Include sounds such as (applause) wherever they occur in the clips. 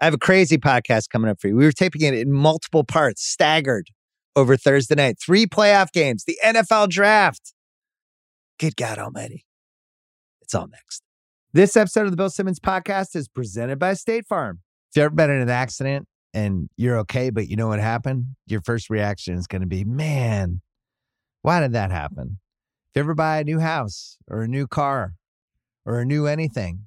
I have a crazy podcast coming up for you. We were taping it in multiple parts, staggered over Thursday night. Three playoff games, the NFL draft. Good God Almighty. It's all next. This episode of the Bill Simmons podcast is presented by State Farm. If you've ever been in an accident and you're okay, but you know what happened, your first reaction is going to be, man, why did that happen? If you ever buy a new house or a new car or a new anything,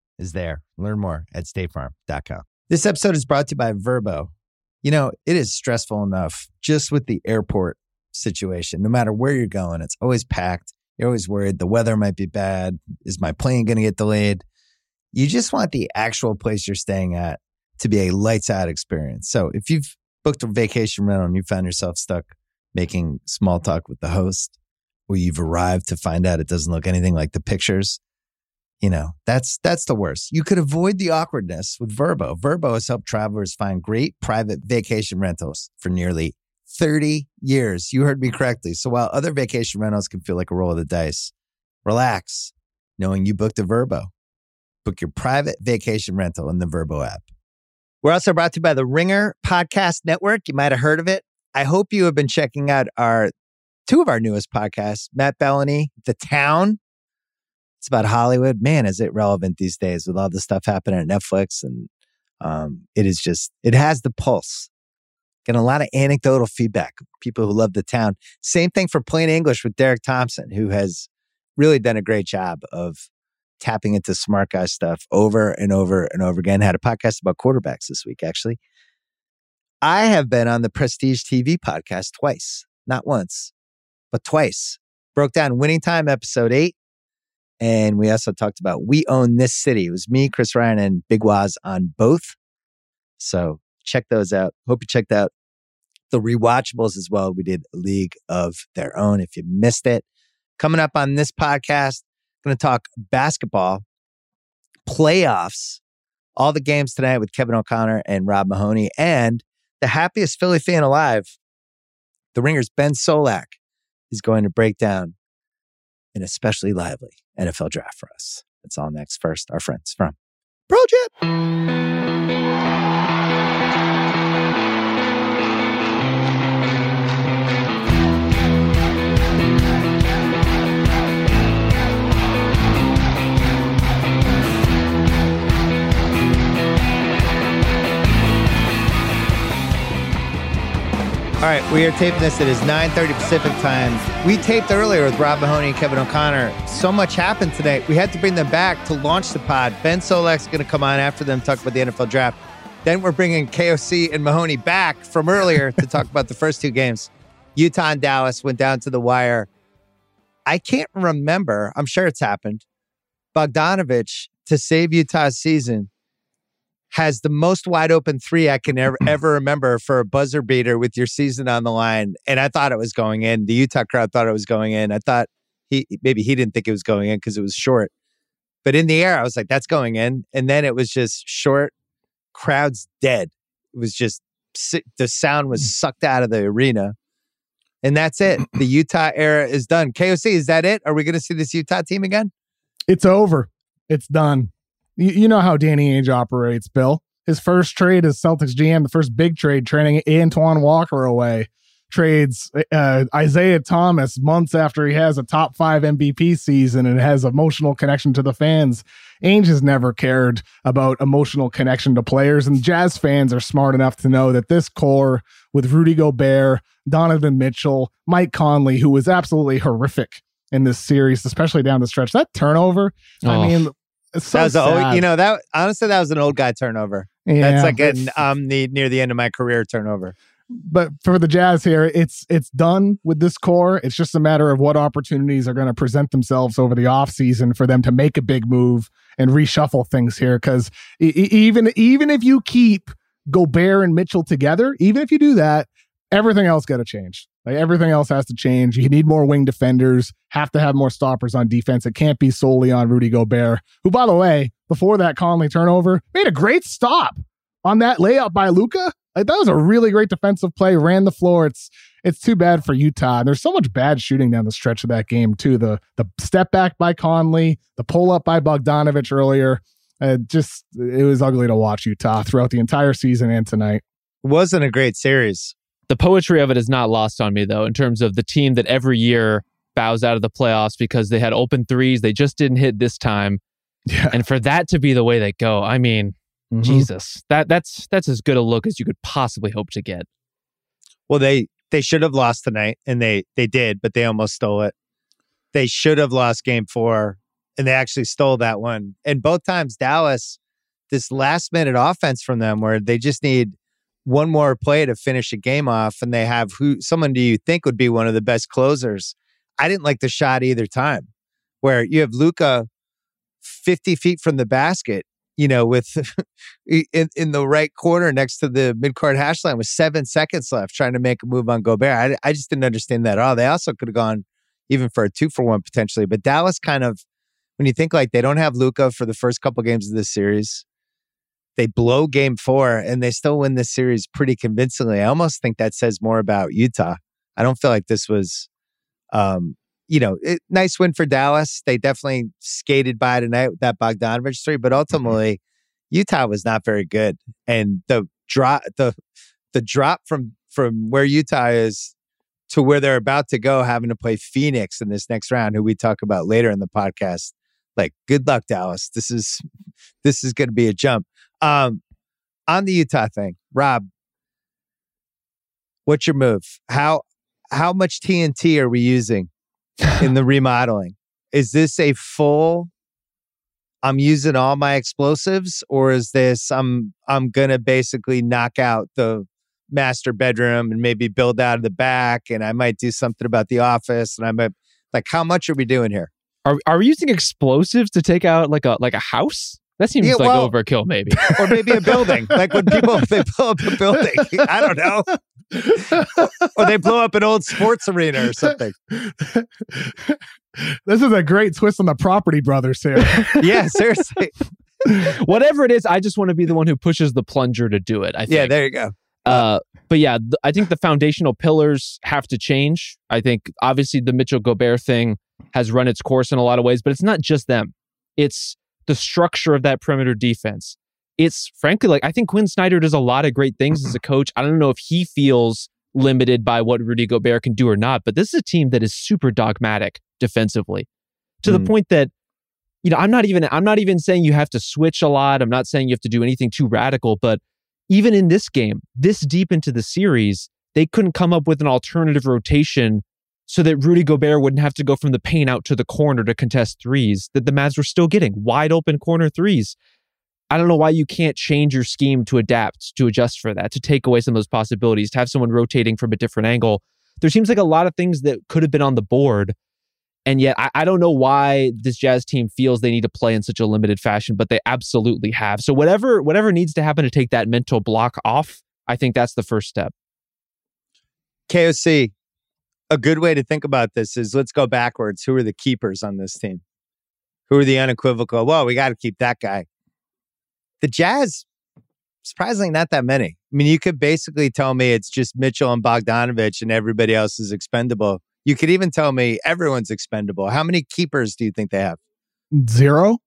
is there. Learn more at statefarm.com. This episode is brought to you by Vrbo. You know, it is stressful enough just with the airport situation. No matter where you're going, it's always packed. You're always worried the weather might be bad. Is my plane going to get delayed? You just want the actual place you're staying at to be a lights out experience. So if you've booked a vacation rental and you found yourself stuck making small talk with the host, or you've arrived to find out it doesn't look anything like the pictures, you know, that's that's the worst. You could avoid the awkwardness with Vrbo. Vrbo has helped travelers find great private vacation rentals for nearly 30 years. You heard me correctly. So while other vacation rentals can feel like a roll of the dice, relax knowing you booked a Vrbo. Book your private vacation rental in the Vrbo app. We're also brought to you by the Ringer Podcast Network. You might have heard of it. I hope you have been checking out our two of our newest podcasts, Matt Belloni, The Town, it's about Hollywood. Man, is it relevant these days with all the stuff happening at Netflix? And um, it is just, it has the pulse. Getting a lot of anecdotal feedback, people who love the town. Same thing for Plain English with Derek Thompson, who has really done a great job of tapping into smart guy stuff over and over and over again. Had a podcast about quarterbacks this week, actually. I have been on the Prestige TV podcast twice, not once, but twice. Broke down Winning Time episode eight and we also talked about We Own This City. It was me, Chris Ryan, and Big Waz on both. So check those out. Hope you checked out the rewatchables as well. We did League of Their Own. If you missed it, coming up on this podcast, going to talk basketball, playoffs, all the games tonight with Kevin O'Connor and Rob Mahoney, and the happiest Philly fan alive, the Ringers Ben Solak, is going to break down an especially lively NFL draft for us. It's all next. First, our friends from ProJet. All right, we are taping this. It is 9.30 Pacific time. We taped earlier with Rob Mahoney and Kevin O'Connor. So much happened today. We had to bring them back to launch the pod. Ben Solak's going to come on after them, talk about the NFL draft. Then we're bringing KOC and Mahoney back from earlier to talk about the first two games. Utah and Dallas went down to the wire. I can't remember. I'm sure it's happened. Bogdanovich to save Utah's season has the most wide open three I can ever, ever remember for a buzzer beater with your season on the line. And I thought it was going in. The Utah crowd thought it was going in. I thought he maybe he didn't think it was going in because it was short. But in the air, I was like, that's going in. And then it was just short, crowd's dead. It was just the sound was sucked out of the arena. And that's it. (clears throat) The Utah era is done. KOC, is that it? Are we going to see this Utah team again? It's over. It's done. You, you know how Danny Ainge operates, Bill. His first trade as Celtics GM, the first big trade, trading Antoine Walker away, trades uh, Isaiah Thomas months after he has a top five MVP season and has emotional connection to the fans. Ainge has never cared about emotional connection to players, and Jazz fans are smart enough to know that this core with Rudy Gobert, Donovan Mitchell, Mike Conley, who was absolutely horrific in this series, especially down the stretch. That turnover, oh. I mean, so that was old, you know that honestly that was an old guy turnover. Yeah, That's like an um the near the end of my career turnover. But for the Jazz here, it's it's done with this core. It's just a matter of what opportunities are going to present themselves over the offseason for them to make a big move and reshuffle things here. Because e- even even if you keep Gobert and Mitchell together, even if you do that, everything else got to change. Like everything else has to change. You need more wing defenders, have to have more stoppers on defense. It can't be solely on Rudy Gobert, who, by the way, before that Conley turnover, made a great stop on that layup by Luka. Like that was a really great defensive play, ran the floor. It's it's too bad for Utah. There's so much bad shooting down the stretch of that game, too. The the step back by Conley, the pull up by Bogdanovich earlier. Uh, just it was ugly to watch Utah throughout the entire season and tonight. Wasn't a great series. The poetry of it is not lost on me, though, in terms of the team that every year bows out of the playoffs because they had open threes. They just didn't hit this time. Yeah. And for that to be the way they go, I mean, mm-hmm. Jesus, that that's that's as good a look as you could possibly hope to get. Well, they they should have lost tonight, and they they did, but they almost stole it. They should have lost game four, and they actually stole that one. And both times, Dallas, this last minute offense from them, where they just need one more play to finish a game off, and they have who someone do you think would be one of the best closers? I didn't like the shot either time, where you have Luka 50 feet from the basket, you know, with (laughs) in, in the right corner next to the midcourt hash line with seven seconds left, trying to make a move on Gobert. I, I just didn't understand that at all. They also could have gone even for a two for one potentially, but Dallas kind of, when you think like they don't have Luka for the first couple games of this series, they blow game four and they still win this series pretty convincingly. I almost think that says more about Utah. I don't feel like this was, um, you know, it, nice win for Dallas. They definitely skated by tonight with that Bogdanovich three, but mm-hmm. ultimately, mm-hmm. Utah was not very good. And the drop, the the drop from from where Utah is to where they're about to go, having to play Phoenix in this next round, who we talk about later in the podcast. Like, good luck, Dallas. This is this is going to be a jump. Um, on the Utah thing, Rob, what's your move? How how much TNT are we using (laughs) in the remodeling? Is this a full? I'm using all my explosives, or is this I'm I'm gonna basically knock out the master bedroom and maybe build out of the back, and I might do something about the office, and I might like how much are we doing here? Are are we using explosives to take out like a like a house? That seems yeah, like well, overkill, maybe. (laughs) or maybe a building. like when people they blow up a building. I don't know. (laughs) or they blow up an old sports arena or something. (laughs) This is a great twist on the property brothers here. yeah, seriously. Whatever it is, I just want to be the one who pushes the plunger to do it. I think. Yeah, there you go. Uh, but yeah, th- I think the foundational pillars have to change. I think obviously the Mitchell Gobert thing has run its course in a lot of ways, but it's not just them. It's the structure of that perimeter defense. It's frankly like I think Quin Snyder does a lot of great things as a coach. I don't know if he feels limited by what Rudy Gobert can do or not, but this is a team that is super dogmatic defensively to mm. the point that you know, I'm not even I'm not even saying you have to switch a lot. I'm not saying you have to do anything too radical, but even in this game, this deep into the series, they couldn't come up with an alternative rotation so that Rudy Gobert wouldn't have to go from the paint out to the corner to contest threes that the Mavs were still getting wide open corner threes. I don't know why you can't change your scheme to adapt, to adjust for that, to take away some of those possibilities, to have someone rotating from a different angle. There seems like a lot of things that could have been on the board. And yet, I, I, don't know why this Jazz team feels they need to play in such a limited fashion, but they absolutely have. So whatever whatever needs to happen to take that mental block off, I think that's the first step. KOC, a good way to think about this is let's go backwards. Who are the keepers on this team? Who are the unequivocal? Well, we got to keep that guy. The Jazz, surprisingly, not that many. I mean, you could basically tell me it's just Mitchell and Bogdanovich and everybody else is expendable. You could even tell me everyone's expendable. How many keepers do you think they have? Zero.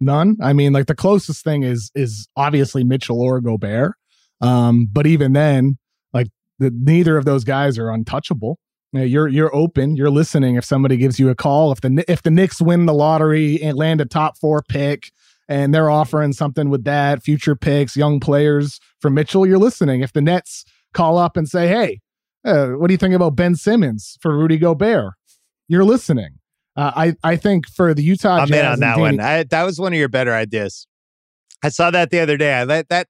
None. I mean, like the closest thing is is obviously Mitchell or Gobert. Um, but even then, the, neither of those guys are untouchable. You're you're open. You're listening. If somebody gives you a call, if the if the Knicks win the lottery and land a top four pick, and they're offering something with that, future picks, young players for Mitchell, you're listening. If the Nets call up and say, "Hey, uh, what do you think about Ben Simmons for Rudy Gobert?" You're listening. Uh, I I think for the Utah, I'm Jazz in on that Danny, one. I, that was one of your better ideas. I saw that the other day. I let that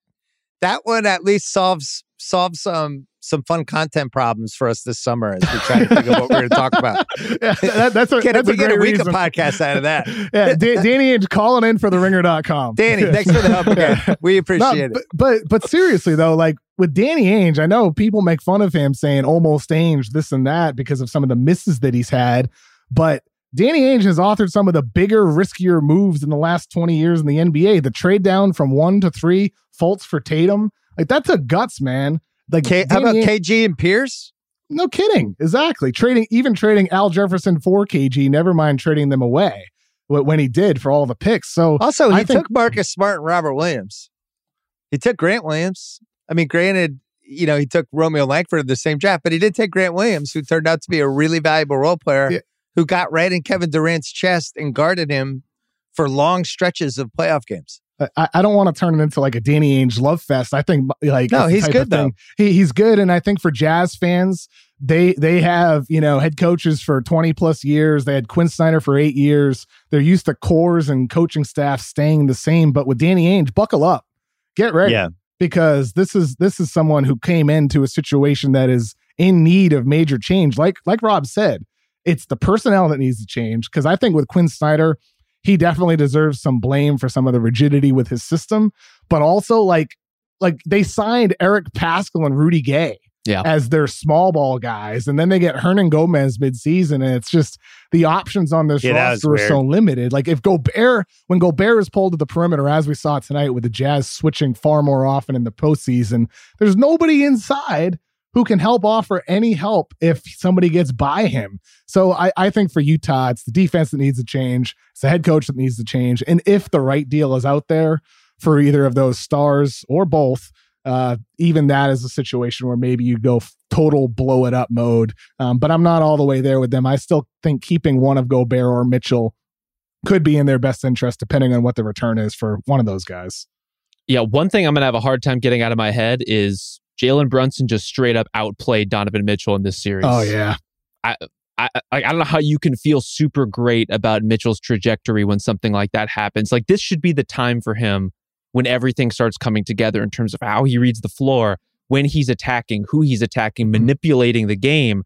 that one at least solves solves some some fun content problems for us this summer as we try to think of what we're going to talk about. (laughs) yeah, that, that's a, Get, that's we a get a week reason. of podcast out of that. (laughs) yeah, Da- Danny Ainge calling in for the ringer.com. Danny, thanks for the help (laughs) again. We No, appreciate it. but, but but seriously though, like with Danny Ainge, I know people make fun of him saying almost Ainge this and that because of some of the misses that he's had, but Danny Ainge has authored some of the bigger, riskier moves in the last 20 years in the NBA. The trade down from one to three, Fultz for Tatum. Like that's a guts, man. Like K- how about KG and Pierce? no kidding. Exactly. Trading, even trading Al Jefferson for KG, never mind trading them away wh- when he did for all the picks. So Also, he I think- took Marcus Smart and Robert Williams. He took Grant Williams. I mean, granted, you know, he took Romeo Langford in the same draft, but he did take Grant Williams, who turned out to be a really valuable role player Yeah. who got right in Kevin Durant's chest and guarded him for long stretches of playoff games. I, I don't want to turn it into like a Danny Ainge love fest. I think like No, he's good, though. He, he's good, and I think for Jazz fans, they they have you know head coaches for twenty plus years. They had Quin Snyder for eight years. They're used to cores and coaching staff staying the same. But with Danny Ainge, buckle up, get ready, because this is this is someone who came into a situation that is in need of major change. Like like Rob said, it's the personnel that needs to change. Because I think with Quin Snyder, he definitely deserves some blame for some of the rigidity with his system, but also like like they signed Eric Paschall and Rudy Gay Yeah. as their small ball guys, and then they get Hernangomez midseason, and it's just the options on this Yeah, roster are so limited. Like if Gobert, when Gobert is pulled to the perimeter, as we saw tonight with the Jazz switching far more often in the postseason, there's nobody inside who can help offer any help if somebody gets by him. So I, I think for Utah, it's the defense that needs to change. It's the head coach that needs to change. And if the right deal is out there for either of those stars or both, uh, even that is a situation where maybe you go total blow it up mode. Um, but I'm not all the way there with them. I still think keeping one of Gobert or Mitchell could be in their best interest, depending on what the return is for one of those guys. Yeah, one thing I'm going to have a hard time getting out of my head is Jalen Brunson just straight up outplayed Donovan Mitchell in this series. Oh yeah, I, I I don't know how you can feel super great about Mitchell's trajectory when something like that happens. Like this should be the time for him when everything starts coming together in terms of how he reads the floor, when he's attacking, who he's attacking, mm-hmm. manipulating the game.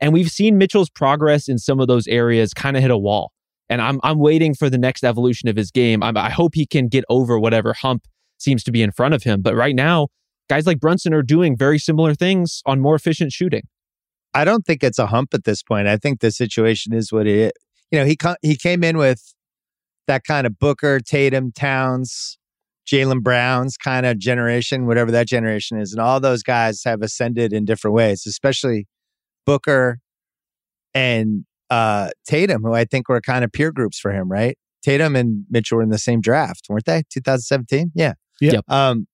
And we've seen Mitchell's progress in some of those areas kind of hit a wall. And I'm I'm waiting for the next evolution of his game. I'm, I hope he can get over whatever hump seems to be in front of him. But right now, guys like Brunson are doing very similar things on more efficient shooting. I don't think it's a hump at this point. I think the situation is what it is. You know, he co- he came in with that kind of Booker, Tatum, Towns, Jaylen Brown's kind of generation, whatever that generation is, and all those guys have ascended in different ways, especially Booker and uh, Tatum, who I think were kind of peer groups for him, right? Tatum and Mitchell were in the same draft, weren't they? 2017, yeah, Yeah. Yep. Um,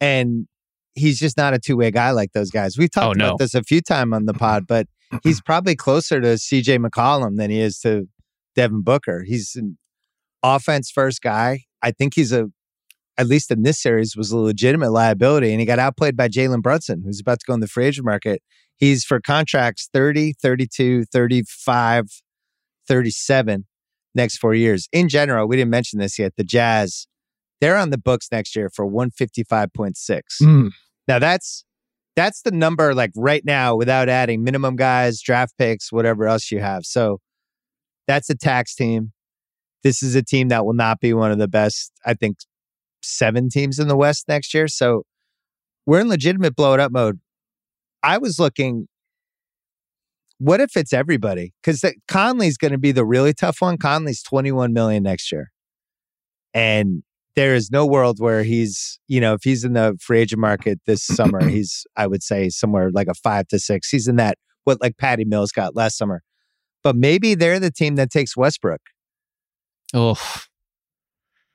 and he's just not a two way guy like those guys. We've oh, talked Oh, no. about this a few times on the pod, but (clears throat) he's probably closer to CJ McCollum than he is to Devin Booker. He's an offense first guy. I think he's a, at least in this series, was a legitimate liability. And he got outplayed by Jalen Brunson, who's about to go in the free agent market. He's for contracts 30, 32, 35, 37 next four years. In general, we didn't mention this yet. The Jazz, they're on the books next year for 155.6. Mm. Now that's that's the number like right now without adding minimum guys, draft picks, whatever else you have. So that's a tax team. This is a team that will not be one of the best, I think, seven teams in the West next year. So we're in legitimate blow it up mode. I was looking, what if it's everybody? Because Conley's going to be the really tough one. Conley's 21 million next year. And there is no world where he's, you know, if he's in the free agent market this summer, (clears throat) he's, I would say, somewhere like a five to six. He's in that, what like Patty Mills got last summer. But maybe they're the team that takes Westbrook. Oh,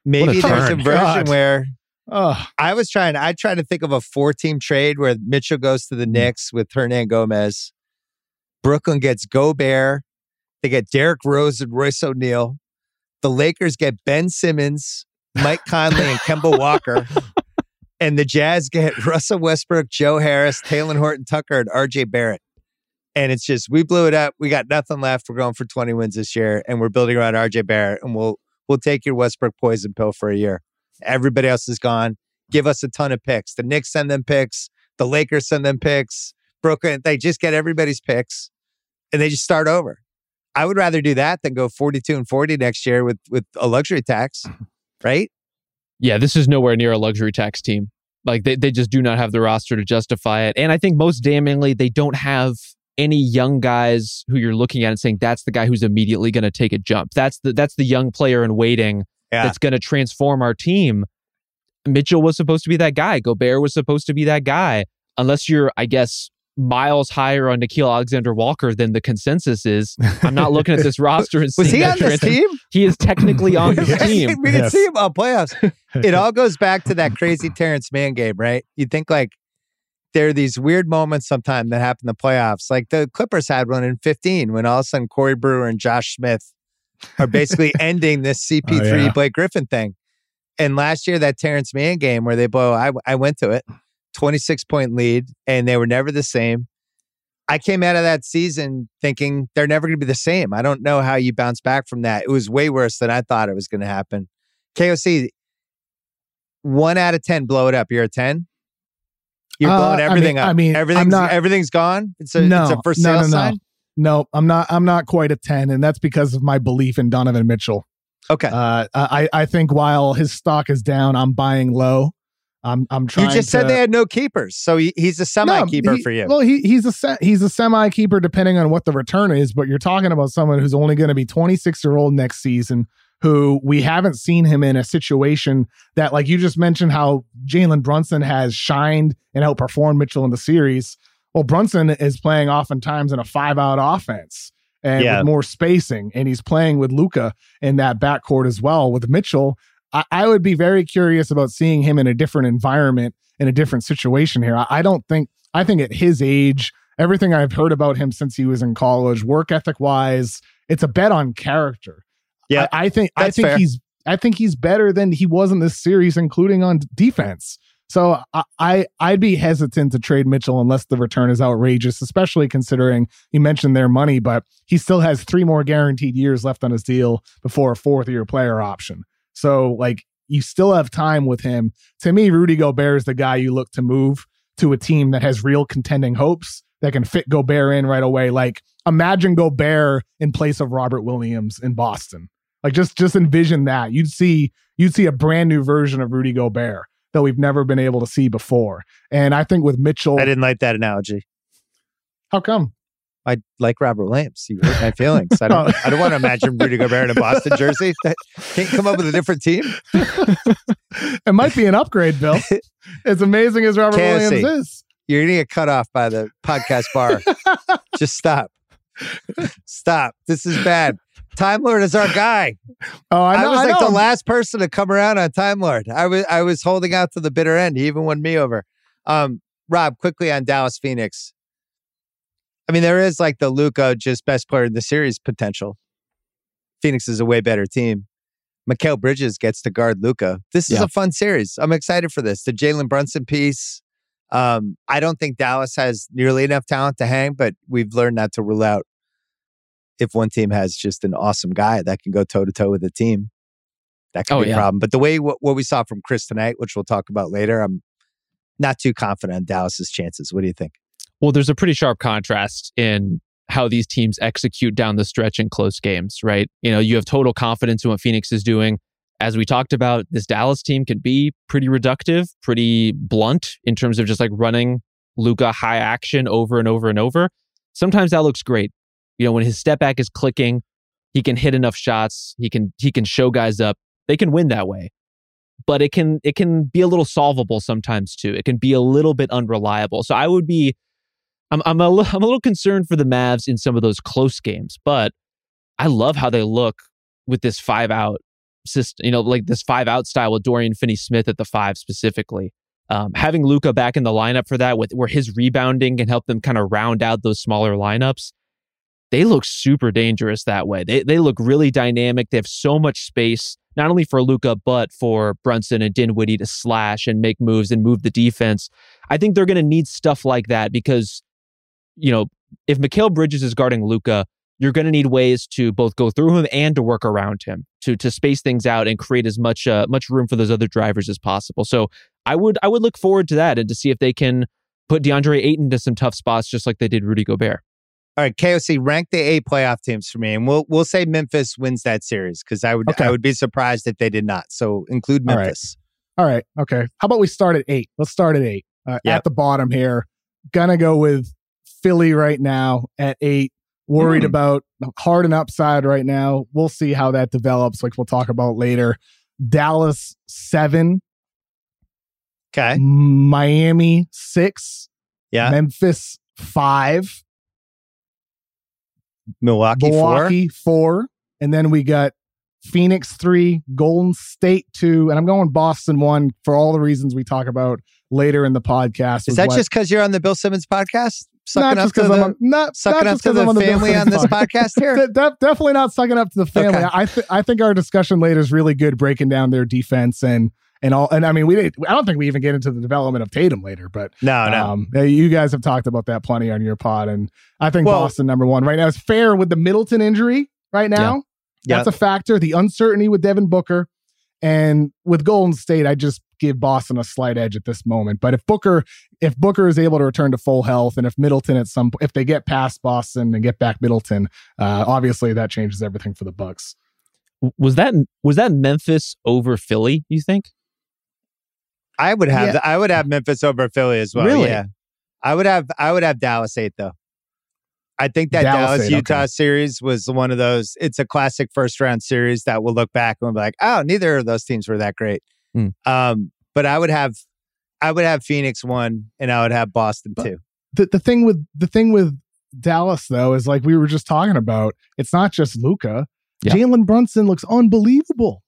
Maybe a there's a version God. where Oh, I was trying, I tried to think of a four team trade where Mitchell goes to the Knicks with Hernangomez. Brooklyn gets Gobert. They get Derrick Rose and Royce O'Neale. The Lakers get Ben Simmons, Mike Conley, and Kemba Walker. (laughs) And the Jazz get Russell Westbrook, Joe Harris, Talen Horton-Tucker, and RJ Barrett. And it's just we blew it up. We got nothing left. We're going for 20 wins this year, and we're building around RJ Barrett. And we'll we'll take your Westbrook poison pill for a year. Everybody else is gone. Give us a ton of picks. The Knicks send them picks. The Lakers send them picks. Brooklyn, they just get everybody's picks and they just start over. I would rather do that than go 42 and 40 next year with with a luxury tax, (laughs) right? Yeah, this is nowhere near a luxury tax team. Like they, they just do not have the roster to justify it. And I think most damningly, they don't have any young guys who you're looking at and saying that's the guy who's immediately going to take a jump. That's the that's the young player in waiting Yeah. that's going to transform our team. Mitchell was supposed to be that guy. Gobert was supposed to be that guy. Unless you're, I guess, miles higher on Nickeil Alexander-Walker than the consensus is. I'm not looking at this (laughs) roster and Was seeing he that on this team? He is technically on (laughs) this team. we didn't Yes. see him on playoffs. (laughs) It all goes back to that crazy Terance Mann game, right? You think like there are these weird moments sometime that happen in the playoffs. Like the Clippers had one in 15 when all of a sudden Corey Brewer and Josh Smith are basically ending this CP3 Oh, yeah. Blake Griffin thing. And last year, that Terance Mann game where they blow, I, I went to it, 26 point lead, and they were never the same. I came out of that season thinking they're never going to be the same. I don't know how you bounce back from that. It was way worse than I thought it was going to happen. KOC, one out of 10, blow it up. You're a 10? You're Uh, blowing I mean- everything up. I mean, everything's, not- everything's gone. It's a, no, it's a for sale no, no. sign. No, I'm not. I'm not quite a ten, and that's because of my belief in Donovan Mitchell. Okay. Uh, I I think while his stock is down, I'm buying low. I'm I'm trying. you trying. just said they had no keepers. So he, he's a semi No, keeper he- for you. Well, he he's a he's a semi keeper depending on what the return is. But you're talking about someone who's only going to be 26 year old next season, who we haven't seen him in a situation that, like you just mentioned, how Jalen Brunson has shined and outperformed Mitchell in the series. Well, Brunson is playing oftentimes in a five out offense and Yeah. with more spacing, and he's playing with Luka in that backcourt as well. With Mitchell, I, I would be very curious about seeing him in a different environment in a different situation here. I, I don't think I think at his age, everything I've heard about him since he was in college, work ethic wise, it's a bet on character. Yeah, I, I think I think fair. he's I think he's better than he was in this series, including on defense. So I, I I'd be hesitant to trade Mitchell unless the return is outrageous, especially considering you mentioned their money, but he still has three more guaranteed years left on his deal before a fourth year player option. So like you still have time with him. To me, Rudy Gobert is the guy you look to move to a team that has real contending hopes that can fit Gobert in right away. Like imagine Gobert in place of Robert Williams in Boston. Like just just envision that. You'd see you'd see a brand new version of Rudy Gobert that we've never been able to see before. And I think with Mitchell, I didn't like that analogy. how come? I like Robert Williams. You hurt my feelings. I don't. I don't want to imagine Rudy Gobert in a Boston jersey. That- Can't come up with a different team. (laughs) it might be an upgrade, Bill. (laughs) as amazing as Robert KSC. Williams is. You're gonna get cut off by the podcast bar. (laughs) Just stop. Stop. This is bad. Time Lord is our guy. Oh, I know, I, was I like know. the last person to come around on Time Lord. I was I was holding out to the bitter end. He even won me over. Um, Rob, quickly on Dallas Phoenix. I mean, there is like the Luka just best player in the series potential. Phoenix is a way better team. Mikal Bridges gets to guard Luka. This is Yeah. a fun series. I'm excited for this. The Jalen Brunson piece. Um, I don't think Dallas has nearly enough talent to hang, but we've learned not to rule out if one team has just an awesome guy that can go toe to toe with a team. That could Oh, be yeah. a problem. But the way what, what we saw from Chris tonight, which we'll talk about later, I'm not too confident on Dallas's chances. What do you think? Well, there's a pretty sharp contrast in how these teams execute down the stretch in close games, right? You know, you have total confidence in what Phoenix is doing. As we talked about, this Dallas team can be pretty reductive, pretty blunt in terms of just like running Luka high action over and over and over. Sometimes that looks great. You know, when his step back is clicking, he can hit enough shots, he can he can show guys up. They can win that way. But it can it can be a little solvable sometimes too. It can be a little bit unreliable. So I would be I'm I'm a, I'm a little concerned for the Mavs in some of those close games, but I love how they look with this five out system, you know, like this five out style with Dorian Finney Smith at the five specifically. Um, having Luka back in the lineup for that, with where his rebounding can help them kind of round out those smaller lineups, they look super dangerous that way. They they look really dynamic. They have so much space, not only for Luka but for Brunson and Dinwiddie to slash and make moves and move the defense. I think they're going to need stuff like that because you know, if Mikal Bridges is guarding Luka, you're going to need ways to both go through him and to work around him to to space things out and create as much uh, much room for those other drivers as possible. So I would I would look forward to that and to see if they can put DeAndre Ayton to some tough spots, just like they did Rudy Gobert. All right, KOC, rank the eight playoff teams for me, and we'll we'll say Memphis wins that series because I would Okay. I would be surprised if they did not. So include All right. Memphis. All right. Okay. How about we start at eight? Let's start at eight. Uh, Yep. At the bottom here, gonna go with Philly right now at eight. Worried Hmm. about Harden upside right now. We'll see how that develops, like we'll talk about later. Dallas seven, Okay, Miami six, yeah, Memphis five, Milwaukee, four. Milwaukee four, and then we got Phoenix three, Golden State two, and I'm going Boston one for all the reasons we talk about later in the podcast. Is that what- just because you're on the Bill Simmons podcast? Not Sucking up just to because I'm the on, not, sucking not up just to 'cause the I'm the family on this (laughs) podcast. podcast here? De- de- definitely not sucking up to the family. Okay. I th- I think our discussion later is really good, breaking down their defense and and all. And I mean, we didn't, I don't think we even get into the development of Tatum later, but No, no. um, you guys have talked about that plenty on your pod, and I think Well- Boston number one right now is fair with the Middleton injury right now. Yeah. That's a factor. The uncertainty with Devin Booker and with Golden State, I just give Boston a slight edge at this moment. But if Booker, if Booker is able to return to full health, and if Middleton at some, if they get past Boston and get back Middleton, uh, obviously that changes everything for the Bucks. Was that was that Memphis over Philly? You think? I would have Yeah. I would have Memphis over Philly as well. Really? Yeah. I would have I would have Dallas eight though. I think that Dallas Dallas Utah okay. series was one of those. It's a classic first round series that we'll look back and be like, oh, neither of those teams were that great. Hmm. Um, but I would have I would have Phoenix one and I would have Boston But- two. The the thing with the thing with Dallas though is like we were just talking about. It's not just Luka. Yeah. Jalen Brunson looks unbelievable.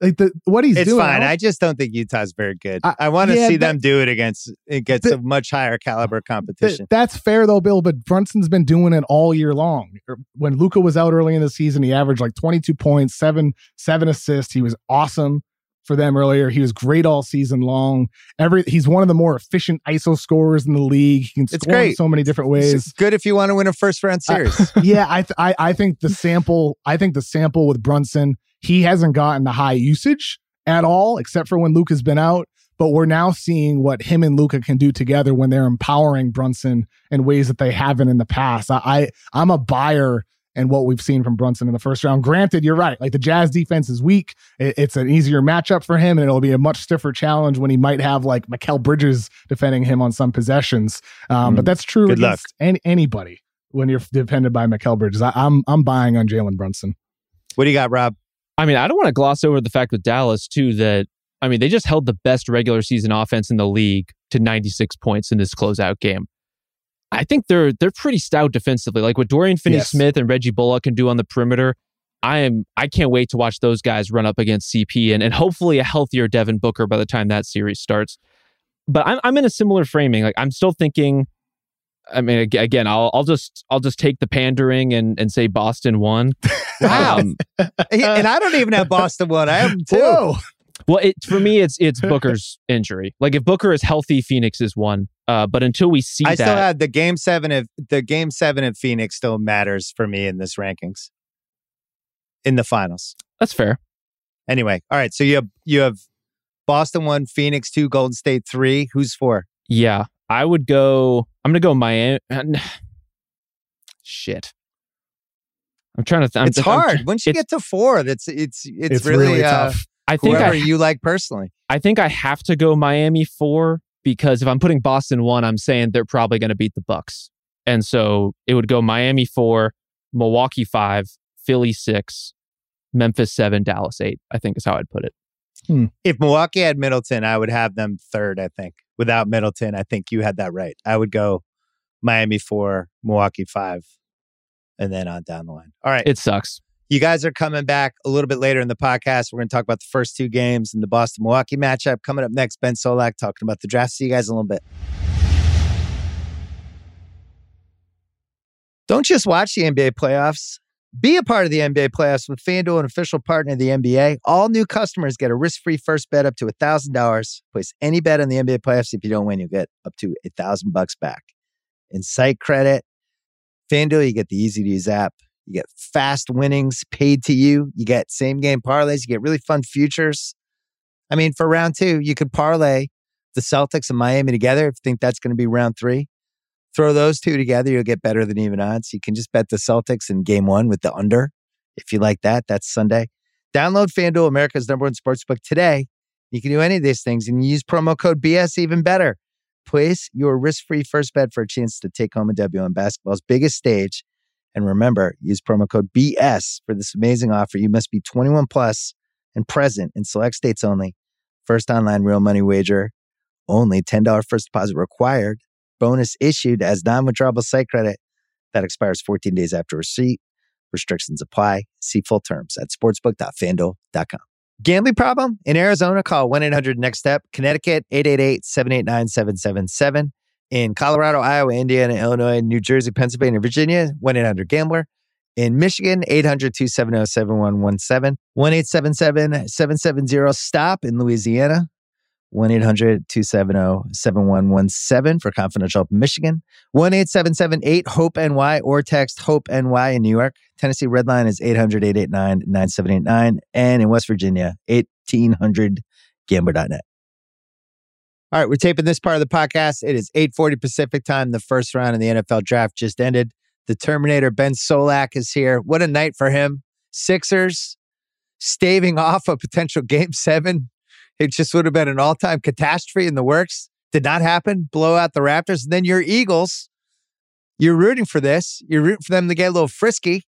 Like the what he's doing. It's doing. fine. I I just don't think Utah's very good. I- I, want to yeah, see them do it against against That- a much higher caliber Th- competition. that's fair though, Bill. But Brunson's been doing it all year long. Er, When Luka was out early in the season, he averaged like 22 points, seven seven assists. He was awesome for them earlier. He was great all season long. Every he's one of the more efficient ISO scorers in the league. He can It's score in so many different It's ways. good if you want to win a first round uh, series. (laughs) yeah, I, th- I I think the (laughs) sample. I think the sample with Brunson, he hasn't gotten the high usage at all, except for when Luka's been out. But we're now seeing what him and Luka can do together when they're empowering Brunson in ways that they haven't in the past. I, I I'm a buyer in what we've seen from Brunson in the first round. Granted, you're right. Like the Jazz defense is weak. It's an easier matchup for him, and it'll be a much stiffer challenge when he might have like Mikal Bridges defending him on some possessions. Um, But that's true Good against any, anybody when you're defended by Mikal Bridges. I, I'm I'm buying on Jalen Brunson. what do you got, Rob? I mean, I don't want to gloss over the fact with Dallas too that I mean they just held the best regular season offense in the league to 96 points in this closeout game. I think they're they're pretty stout defensively. Like what Dorian Finney-Smith and Reggie Bullock can do on the perimeter. I am I can't wait to watch those guys run up against CP and, and hopefully a healthier Devin Booker by the time that series starts. But I'm I'm in a similar framing. Like I'm still thinking. I mean, again, I'll I'll just I'll just take the pandering and and say Boston won. Wow. (laughs) Um, and I don't even have Boston one. I have two. too. Whoa. Well, it, for me, it's it's (laughs) Booker's injury. Like if Booker is healthy, Phoenix is one. Uh, but until we see I that, still have the game seven of the game seven of Phoenix still matters for me in this rankings. In the finals. that's fair. Anyway, all right. So you have you have Boston one, Phoenix two, Golden State three. Who's four? Yeah, I would go. I'm gonna go Miami. (sighs) Shit, I'm trying to. Th- I'm, it's I'm- hard. Once you it's- get to four, that's it's it's, It's, really, really, uh, tough. I think whoever I, you like personally. I think I have to go Miami four because if I'm putting Boston one, I'm saying they're probably going to beat the Bucks, and so it would go Miami four, Milwaukee five, Philly six, Memphis seven, Dallas eight. I think is how I'd put it. Hmm. If Milwaukee had Middleton, I would have them third. I think without Middleton, I think you had that right. I would go Miami four, Milwaukee five, and then on down the line. All right. It sucks. You guys are coming back a little bit later in the podcast. We're going to talk about the first two games in the Boston Milwaukee matchup. Coming up next, Ben Solak talking about the draft. See you guys in a little bit. Don't just watch the NBA playoffs. Be a part of the NBA playoffs with FanDuel, an official partner of the NBA. All new customers get a risk-free first bet up to $1,000. Place any bet on the NBA playoffs. If you don't win, you get up to a thousand bucks back. In site credit, FanDuel, you get the easy-to-use app. You get fast winnings paid to you. You get same game parlays. You get really fun futures. I mean, for round two, you could parlay the Celtics and Miami together. If you think that's going to be round three, throw those two together, you'll get better than even odds. You can just bet the Celtics in game one with the under. If you like that, that's Sunday. Download FanDuel, America's number one sportsbook today. You can do any of these things and use promo code BS even better. Place your risk free first bet for a chance to take home a W on basketball's biggest stage. And remember, use promo code BS for this amazing offer. You must be 21 plus and present in select states only. First online real money wager only. $10 first deposit required. Bonus issued as non withdrawable site credit that expires 14 days after receipt. Restrictions apply. See full terms at sportsbook.fanduel.com. Gambling problem? In Arizona, call 1 800 NEXT STEP, Connecticut 888 789 7777. In Colorado, Iowa, Indiana, Illinois, New Jersey, Pennsylvania, Virginia, 1 800 Gambler. In Michigan, 800 270 7117, 1 877 770 STOP in Louisiana, 1 800 270 7117 for confidential Michigan, 1 877 8 HOPE NY or text HOPE NY in New York. Tennessee Red Line is 800 889 9789. And in West Virginia, 1800 gambler.net. All right, we're taping this part of the podcast. It is 8:40 Pacific time. The first round in the NFL draft just ended. The Terminator Ben Solak is here. What a night for him. Sixers staving (laughs) off a potential game 7. It just would have been an all-time catastrophe in the works. Did not happen. Blow out the Raptors and then your Eagles. You're rooting for this. You're rooting for them to get a little frisky.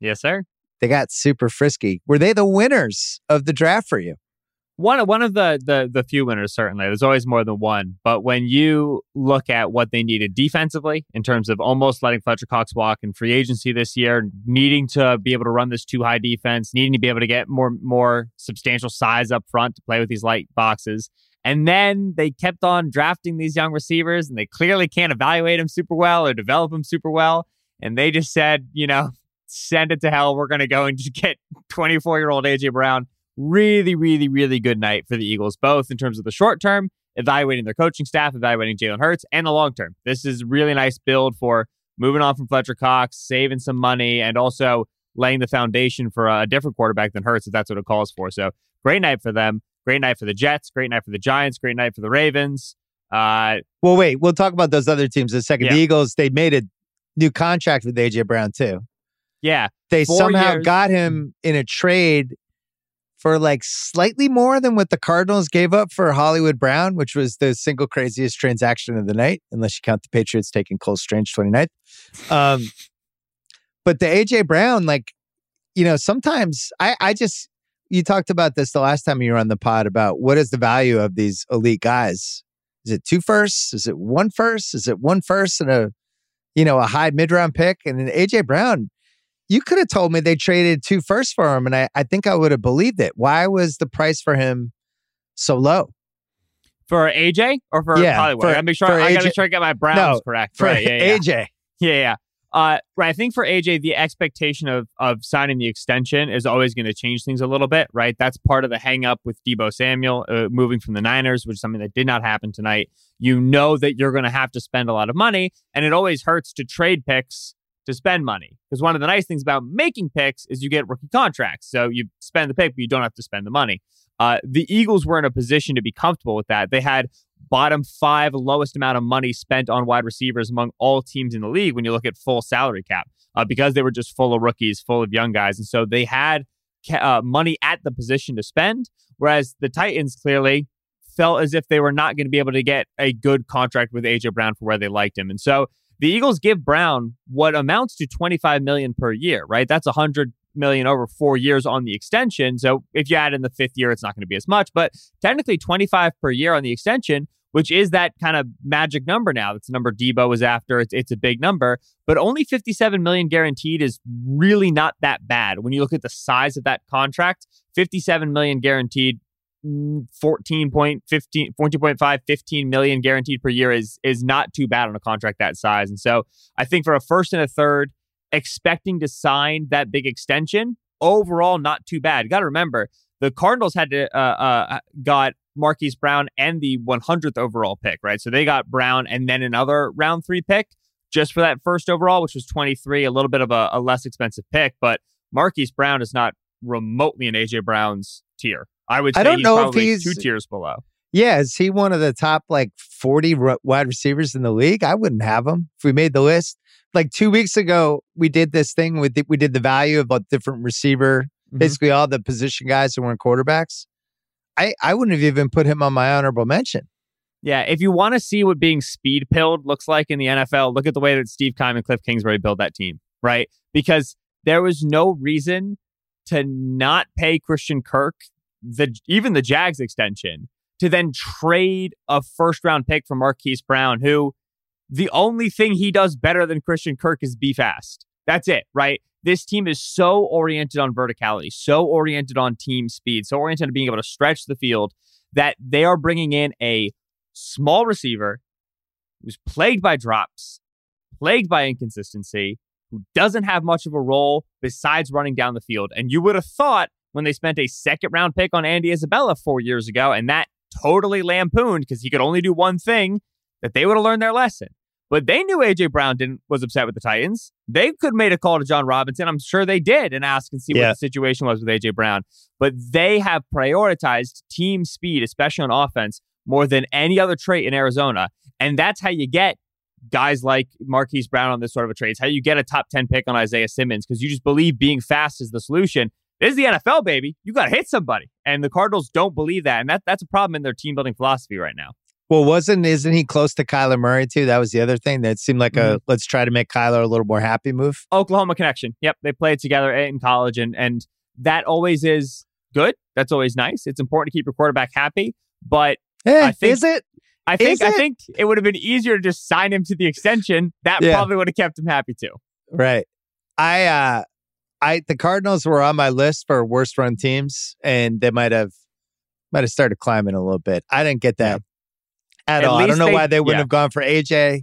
Yes, sir. They got super frisky. Were they the winners of the draft for you? One one of the the the few winners certainly. There's always more than one, but when you look at what they needed defensively in terms of almost letting Fletcher Cox walk in free agency this year, needing to be able to run this two high defense, needing to be able to get more more substantial size up front to play with these light boxes. And then they kept on drafting these young receivers, and they clearly can't evaluate them super well or develop them super well. And they just said, you know, (laughs) send it to hell. We're going to go and just get 24 year old AJ Brown really, really, really good night for the Eagles, both in terms of the short term, evaluating their coaching staff, evaluating Jalen Hurts, and the long term. This is really nice build for moving on from Fletcher Cox, saving some money, and also laying the foundation for a different quarterback than Hurts, if that's what it calls for. So great night for them. Great night for the Jets. Great night for the Giants. Great night for the Ravens. Uh, well, wait, we'll talk about those other teams in a second. Yeah. The Eagles, they made a new contract with AJ Brown too. yeah, They somehow years. got him in a trade for like slightly more than what the Cardinals gave up for Hollywood Brown, which was the single craziest transaction of the night, unless you count the Patriots taking Cole Strange 29th. Um, but the AJ Brown, like, you know, sometimes I, I just, you talked about this the last time you were on the pod about what is the value of these elite guys? Is it two firsts? Is it one first? Is it one first and a, you know, a high mid round pick? And then AJ Brown, you could have told me they traded two firsts for him, and I, I think I would have believed it. Why was the price for him so low? for AJ or for Yeah, Hollywood. for- I gotta make sure for I gotta AJ make sure I get my Browns No, correct. For right, yeah, yeah. AJ. Yeah, yeah. Uh, right. I think for AJ, the expectation of of signing the extension is always going to change things a little bit, right? That's part of the hang up with Deebo Samuel uh, moving from the Niners, which is something that did not happen tonight. You know that you're going to have to spend a lot of money, and it always hurts to trade picks to spend money because one of the nice things about making picks is you get rookie contracts. So you spend the pick, but you don't have to spend the money. Uh, the Eagles were in a position to be comfortable with that. They had bottom five lowest amount of money spent on wide receivers among all teams in the league when you look at full salary cap uh, because they were just full of rookies, full of young guys. And so they had ca- uh, money at the position to spend, whereas the Titans clearly felt as if they were not going to be able to get a good contract with AJ Brown for where they liked him. And so the Eagles give Brown what amounts to 25 million per year, right? That's 100 million over 4 years on the extension. So if you add in the 5th year it's not going to be as much, but technically 25 per year on the extension, which is that kind of magic number now. That's the number Deebo was after. It's it's a big number, but only 57 million guaranteed is really not that bad when you look at the size of that contract. 57 million guaranteed 14.15 14.5 15 million guaranteed per year is is not too bad on a contract that size. And so i think for a first and a third expecting to sign that big extension overall not too bad. You got to remember the cardinals had to uh, uh got marquise brown and the 100th overall pick right? So they got brown and then another round three pick just for that first overall which was 23 a little bit of a, a less expensive pick but marquise brown is not remotely in aj brown's tier I would say I don't he's know if he's- two tiers below. Yeah, is he one of the top like 40 r- wide receivers in the league? I wouldn't have him if we made the list. Like two weeks ago, we did this thing with the, we did the value of a different receiver, Mhm. basically all the position guys who weren't quarterbacks. I I wouldn't have even put him on my honorable mention. Yeah, if you want to see what being speed pilled looks like in the NFL, look at the way that Steve Keim and Cliff Kingsbury built that team, right? Because there was no reason to not pay Christian Kirk the even the Jags extension to then trade a first round pick for Marquise Brown, who the only thing he does better than Christian Kirk is be fast. That's it, right? This team is so oriented on verticality, so oriented on team speed, so oriented on being able to stretch the field that they are bringing in a small receiver who's plagued by drops, plagued by inconsistency, who doesn't have much of a role besides running down the field. And you would have thought when they spent a second round pick on Andy Isabella four years ago, and that totally lampooned because he could only do one thing, that they would have learned their lesson. But they knew AJ Brown didn't was upset with the Titans. They could have made a call to Jon Robinson. I'm sure they did and ask and see Yeah. what the situation was with AJ Brown. But they have prioritized team speed, especially on offense, more than any other trait in Arizona. And that's how you get guys like Marquise Brown on this sort of a trade. It's how you get a top 10 pick on Isaiah Simmons because you just believe being fast is the solution. This is the NFL, baby. You got to hit somebody. And the Cardinals don't believe that. And that, that's a problem in their team building philosophy right now. Well, wasn't isn't he close to Kyler Murray too? That was the other thing that seemed like a let's try to make Kyler a little more happy move. Oklahoma connection. Yep, they played together in college, and and that always is good. That's always nice. It's important to keep your quarterback happy. But Eh, I think- is it? I think Is I think it would have been easier to just sign him to the extension. That Yeah. probably would have kept him happy too. Right. I uh I the Cardinals were on my list for worst run teams and they might have might have started climbing a little bit. I didn't get that at, At all. I don't know they- why they wouldn't yeah. have gone for AJ.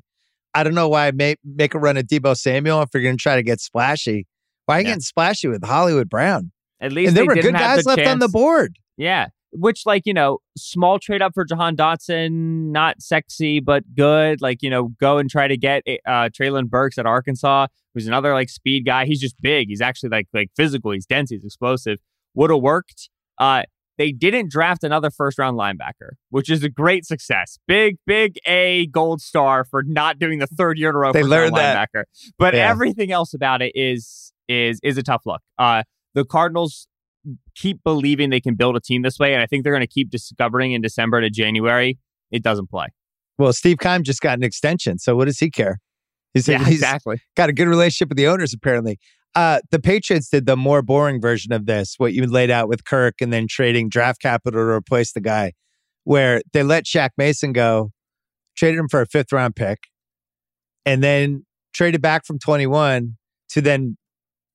I don't know why make make a run at Deebo Samuel if you're going to try to get splashy. Why are you Yeah. getting splashy with Hollywood Brown? At least And there they were good guys left on the board. Yeah. Which, like, you know, small trade up for Jahan Dotson, not sexy, but good. Like, you know, go and try to get uh, Treylon Burks at Arkansas, who's another, like, speed guy. He's just big. He's actually, like, like physical. He's dense. He's explosive. Would have worked. Uh, they didn't draft another first round linebacker, which is a great success. Big, big A gold star for not doing the third year in a row They learned that. linebacker. But Yeah. everything else about it is is is a tough look. Uh, the Cardinals keep believing they can build a team this way, and I think they're going to keep discovering in December to January it doesn't play. Well, Steve Keim just got an extension, so what does he care? He's, Yeah, he's exactly. got a good relationship with the owners, apparently. Uh, the Patriots did the more boring version of this, what you laid out with Kirk and then trading draft capital to replace the guy, where they let Shaq Mason go, traded him for a fifth round pick, and then traded back from 21 to then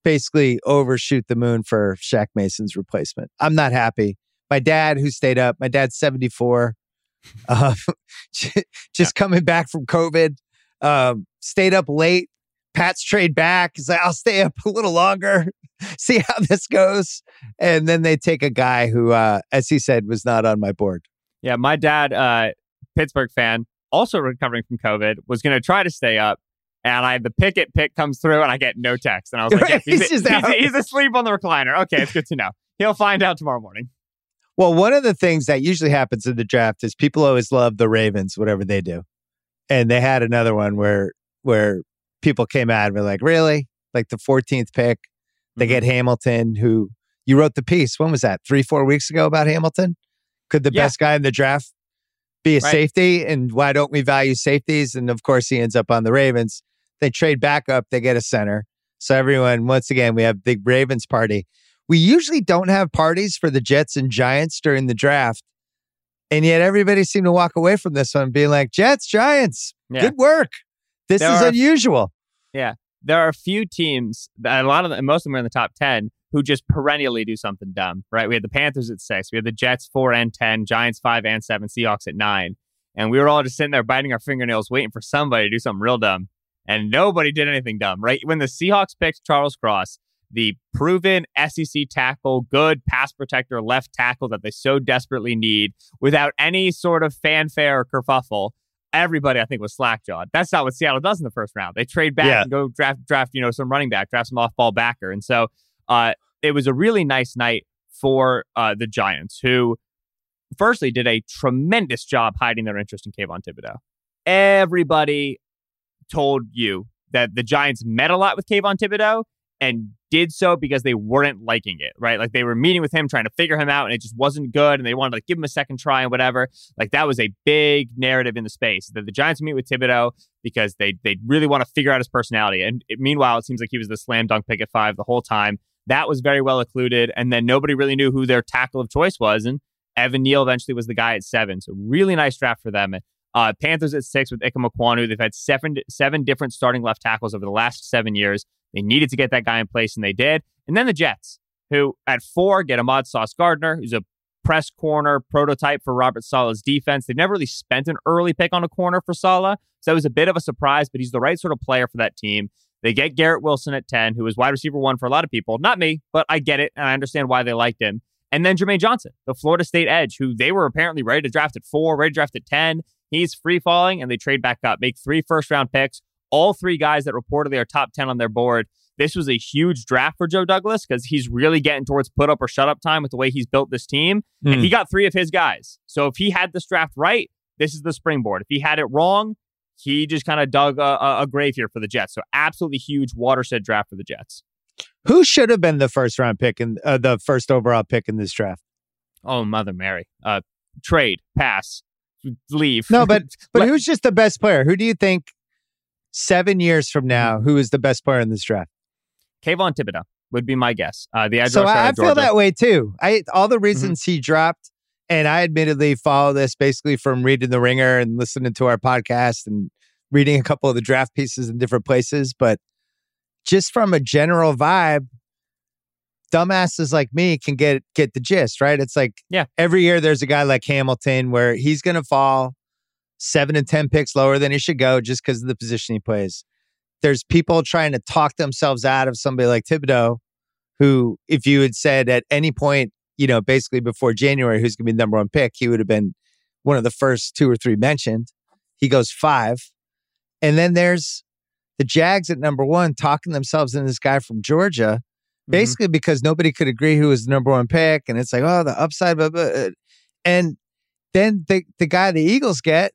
basically overshoot the moon for Shaq Mason's replacement. I'm not happy. My dad, who stayed up, my dad's 74, (laughs) uh, just coming back from COVID, um, stayed up late. Pat's trade back. He's like, I'll stay up a little longer, (laughs) see how this goes. And then they take a guy who, uh, as he said, was not on my board. Yeah, my dad, uh, Pittsburgh fan, also recovering from COVID, was going to try to stay up. And I the picket pick comes through, and I get no text. And I was like, yeah, (laughs) he's, He's he's- he's asleep on the recliner. Okay, it's good to know. He'll find out tomorrow morning. Well, one of the things that usually happens in the draft is people always love the Ravens, whatever they do. And they had another one where where people came out and were like, really? Like the 14th pick, they Mhm. get Hamilton, who you wrote the piece. When was that? Three, four weeks ago about Hamilton? Could the Yeah. best guy in the draft be a Right. safety? And why don't we value safeties? And of course, he ends up on the Ravens. They trade back up, they get a center. So everyone, once again, we have big Ravens party. We usually don't have parties for the Jets and Giants during the draft. And yet everybody seemed to walk away from this one being like, Jets, Giants, Yeah. good work. This There is are- unusual. Yeah. There are a few teams that a lot of them, most of them are in the top 10 who just perennially do something dumb, right? We had the Panthers at six, we had the Jets four and 10, Giants five and seven, Seahawks at nine. And we were all just sitting there biting our fingernails, waiting for somebody to do something real dumb. And nobody did anything dumb, right? When the Seahawks picked Charles Cross, the proven SEC tackle, good pass protector, left tackle that they so desperately need, without any sort of fanfare or kerfuffle, everybody I think was slackjawed. That's not what Seattle does in the first round. They trade back Yeah. and go draft draft you know some running back, draft some off ball backer, and so uh, it was a really nice night for uh, the Giants, who firstly, did a tremendous job hiding their interest in Kayvon Thibodeaux. Everybody told you that the Giants met a lot with Kayvon Thibodeaux and did so because they weren't liking it, right? Like they were meeting with him, trying to figure him out, and it just wasn't good. And they wanted to like, give him a second try and whatever. Like that was a big narrative in the space that the Giants meet with Thibodeaux because they they really want to figure out his personality. And it, meanwhile, it seems like he was the slam dunk pick at five the whole time. That was very well occluded. And then nobody really knew who their tackle of choice was. And Evan Neal eventually was the guy at seven. So really nice draft for them. Uh, Panthers at six with Ikem Ekwonu. They've had seven seven different starting left tackles over the last seven years. They needed to get that guy in place, and they did. And then the Jets, who at four get Ahmad Sauce Gardner, who's a press corner prototype for Robert Saleh's defense. They've never really spent an early pick on a corner for Saleh, so that was a bit of a surprise, but he's the right sort of player for that team. They get Garrett Wilson at 10, who is wide receiver one for a lot of people. Not me, but I get it, and I understand why they liked him. And then Jermaine Johnson, the Florida State edge, who they were apparently ready to draft at four, ready to draft at 10. He's free falling, and they trade back up, make three first round picks. All three guys that reportedly are top 10 on their board. This was a huge draft for Joe Douglas because he's really getting towards put up or shut up time with the way he's built this team. Mm. And hmm. he got three of his guys. So if he had this draft right, this is the springboard. If he had it wrong, he just kind of dug a, a, grave here for the Jets. So absolutely huge watershed draft for the Jets. Who should have been the first round pick and uh, the first overall pick in this draft? Oh, Mother Mary. Uh, trade, pass, leave. No, but (laughs) but who's just the best player? Who do you think seven years from now, who is the best player in this draft? Kayvon Thibodeaux would be my guess. Uh, the edge so I, I feel that way too. I all the mm-hmm. reasons mm-hmm. he dropped, and I admittedly follow this basically from reading the Ringer and listening to our podcast and reading a couple of the draft pieces in different places, but just from a general vibe, dumbasses like me can get get the gist, right? It's like yeah, every year there's a guy like Hamilton where he's going to fall seven and ten picks lower than he should go just because of the position he plays. There's people trying to talk themselves out of somebody like Thibodeaux, who, if you had said at any point, you know, basically before January, who's going to be the number one pick, he would have been one of the first two or three mentioned. He goes five. And then there's the Jags at number one talking themselves into this guy from Georgia. Basically mm-hmm. because nobody could agree who was the number one pick. And it's like, oh, the upside, blah, blah. And then the, the guy the Eagles get,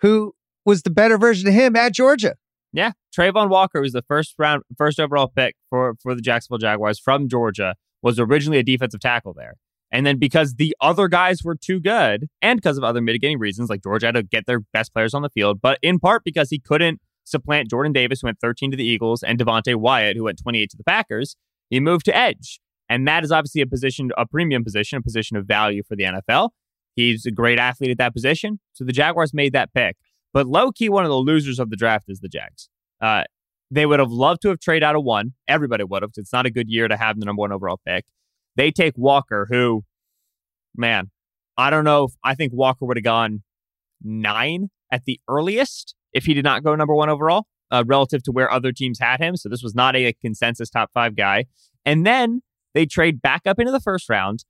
who was the better version of him at Georgia. Yeah, Travon Walker was the first round, first overall pick for for the Jacksonville Jaguars from Georgia. Was originally a defensive tackle there, and then because the other guys were too good, and because of other mitigating reasons, like Georgia had to get their best players on the field, but in part because he couldn't supplant Jordan Davis, who went 13 to the Eagles, and Devonte Wyatt, who went 28 to the Packers. He moved to edge, and that is obviously a position, a premium position, a position of value for the NFL. He's a great athlete at that position, so the Jaguars made that pick. But low key, one of the losers of the draft is the Jags. Uh, they would have loved to have traded out of one. Everybody would have. It's not a good year to have the number one overall pick. They take Walker, who, man, I don't know if I think Walker would have gone nine at the earliest if he did not go number one overall uh, relative to where other teams had him. So this was not a, a consensus top five guy. And then they trade back up into the first round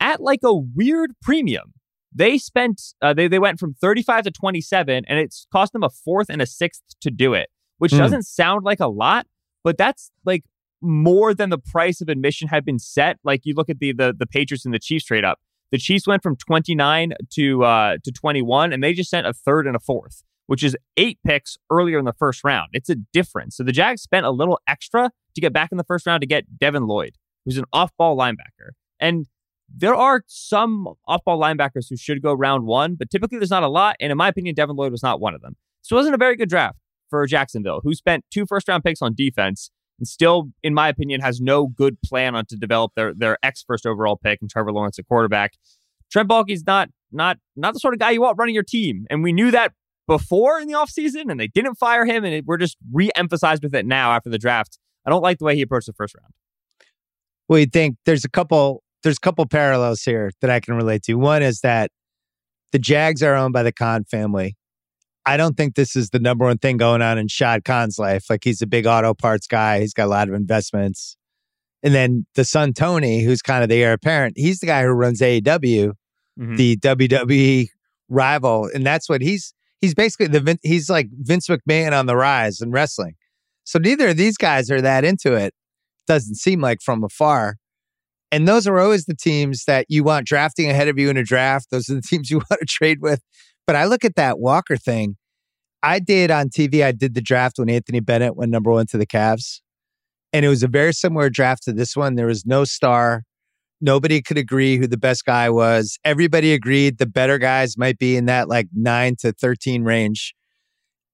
at like a weird premium. They spent uh, they they went from 35 to 27 and it's cost them a fourth and a sixth to do it, which mm. doesn't sound like a lot, but that's like more than the price of admission had been set. Like you look at the the the Patriots and the Chiefs trade up. The Chiefs went from 29 to uh to 21 and they just sent a third and a fourth, which is eight picks earlier in the first round. It's a difference. So the Jags spent a little extra to get back in the first round to get Devin Lloyd, who's an off-ball linebacker. And there are some off ball linebackers who should go round one, but typically there's not a lot. And in my opinion, Devin Lloyd was not one of them. So it wasn't a very good draft for Jacksonville, who spent two first round picks on defense and still, in my opinion, has no good plan on to develop their their ex first overall pick and Trevor Lawrence at quarterback. Trent Baalke's not not not the sort of guy you want running your team. And we knew that before in the offseason and they didn't fire him and it, we're just re-emphasized with it now after the draft. I don't like the way he approached the first round. Well, you think there's a couple there's a couple parallels here that I can relate to. One is that the Jags are owned by the Khan family. I don't think this is the number one thing going on in Shad Khan's life. Like he's a big auto parts guy. He's got a lot of investments. And then the son Tony, who's kind of the heir apparent, he's the guy who runs AEW, mm-hmm. the WWE rival, and that's what he's he's basically the he's like Vince McMahon on the rise in wrestling. So neither of these guys are that into it. Doesn't seem like from afar. And those are always the teams that you want drafting ahead of you in a draft. Those are the (laughs) teams you want to trade with. But I look at that Walker thing. I did on TV, I did the draft when Anthony Bennett went number one to the Cavs. And it was a very similar draft to this one. There was no star. Nobody could agree who the best guy was. Everybody agreed the better guys might be in that like nine to 13 range.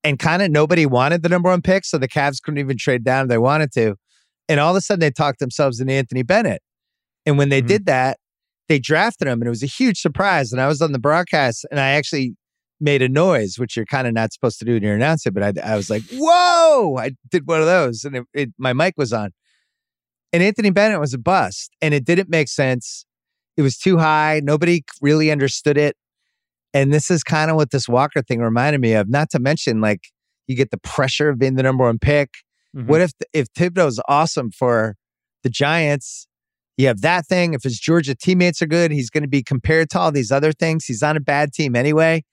And kind of nobody wanted the number one pick. So the Cavs couldn't even trade down if they wanted to. And all of a sudden they talked themselves into Anthony Bennett. And when they Mhm. did that, they drafted him and it was a huge surprise. And I was on the broadcast and I actually made a noise, which you're kind of not supposed to do when you're announcing, but I, I was like, whoa, I did one of those and it, it, my mic was on. And Anthony Bennett was a bust and it didn't make sense. It was too high. Nobody really understood it. And this is kind of what this Walker thing reminded me of, not to mention like you get the pressure of being the number one pick. Mhm. What if if Thibodeaux's awesome for the Giants? You have that thing. If his Georgia teammates are good, he's going to be compared to all these other things. He's on a bad team anyway.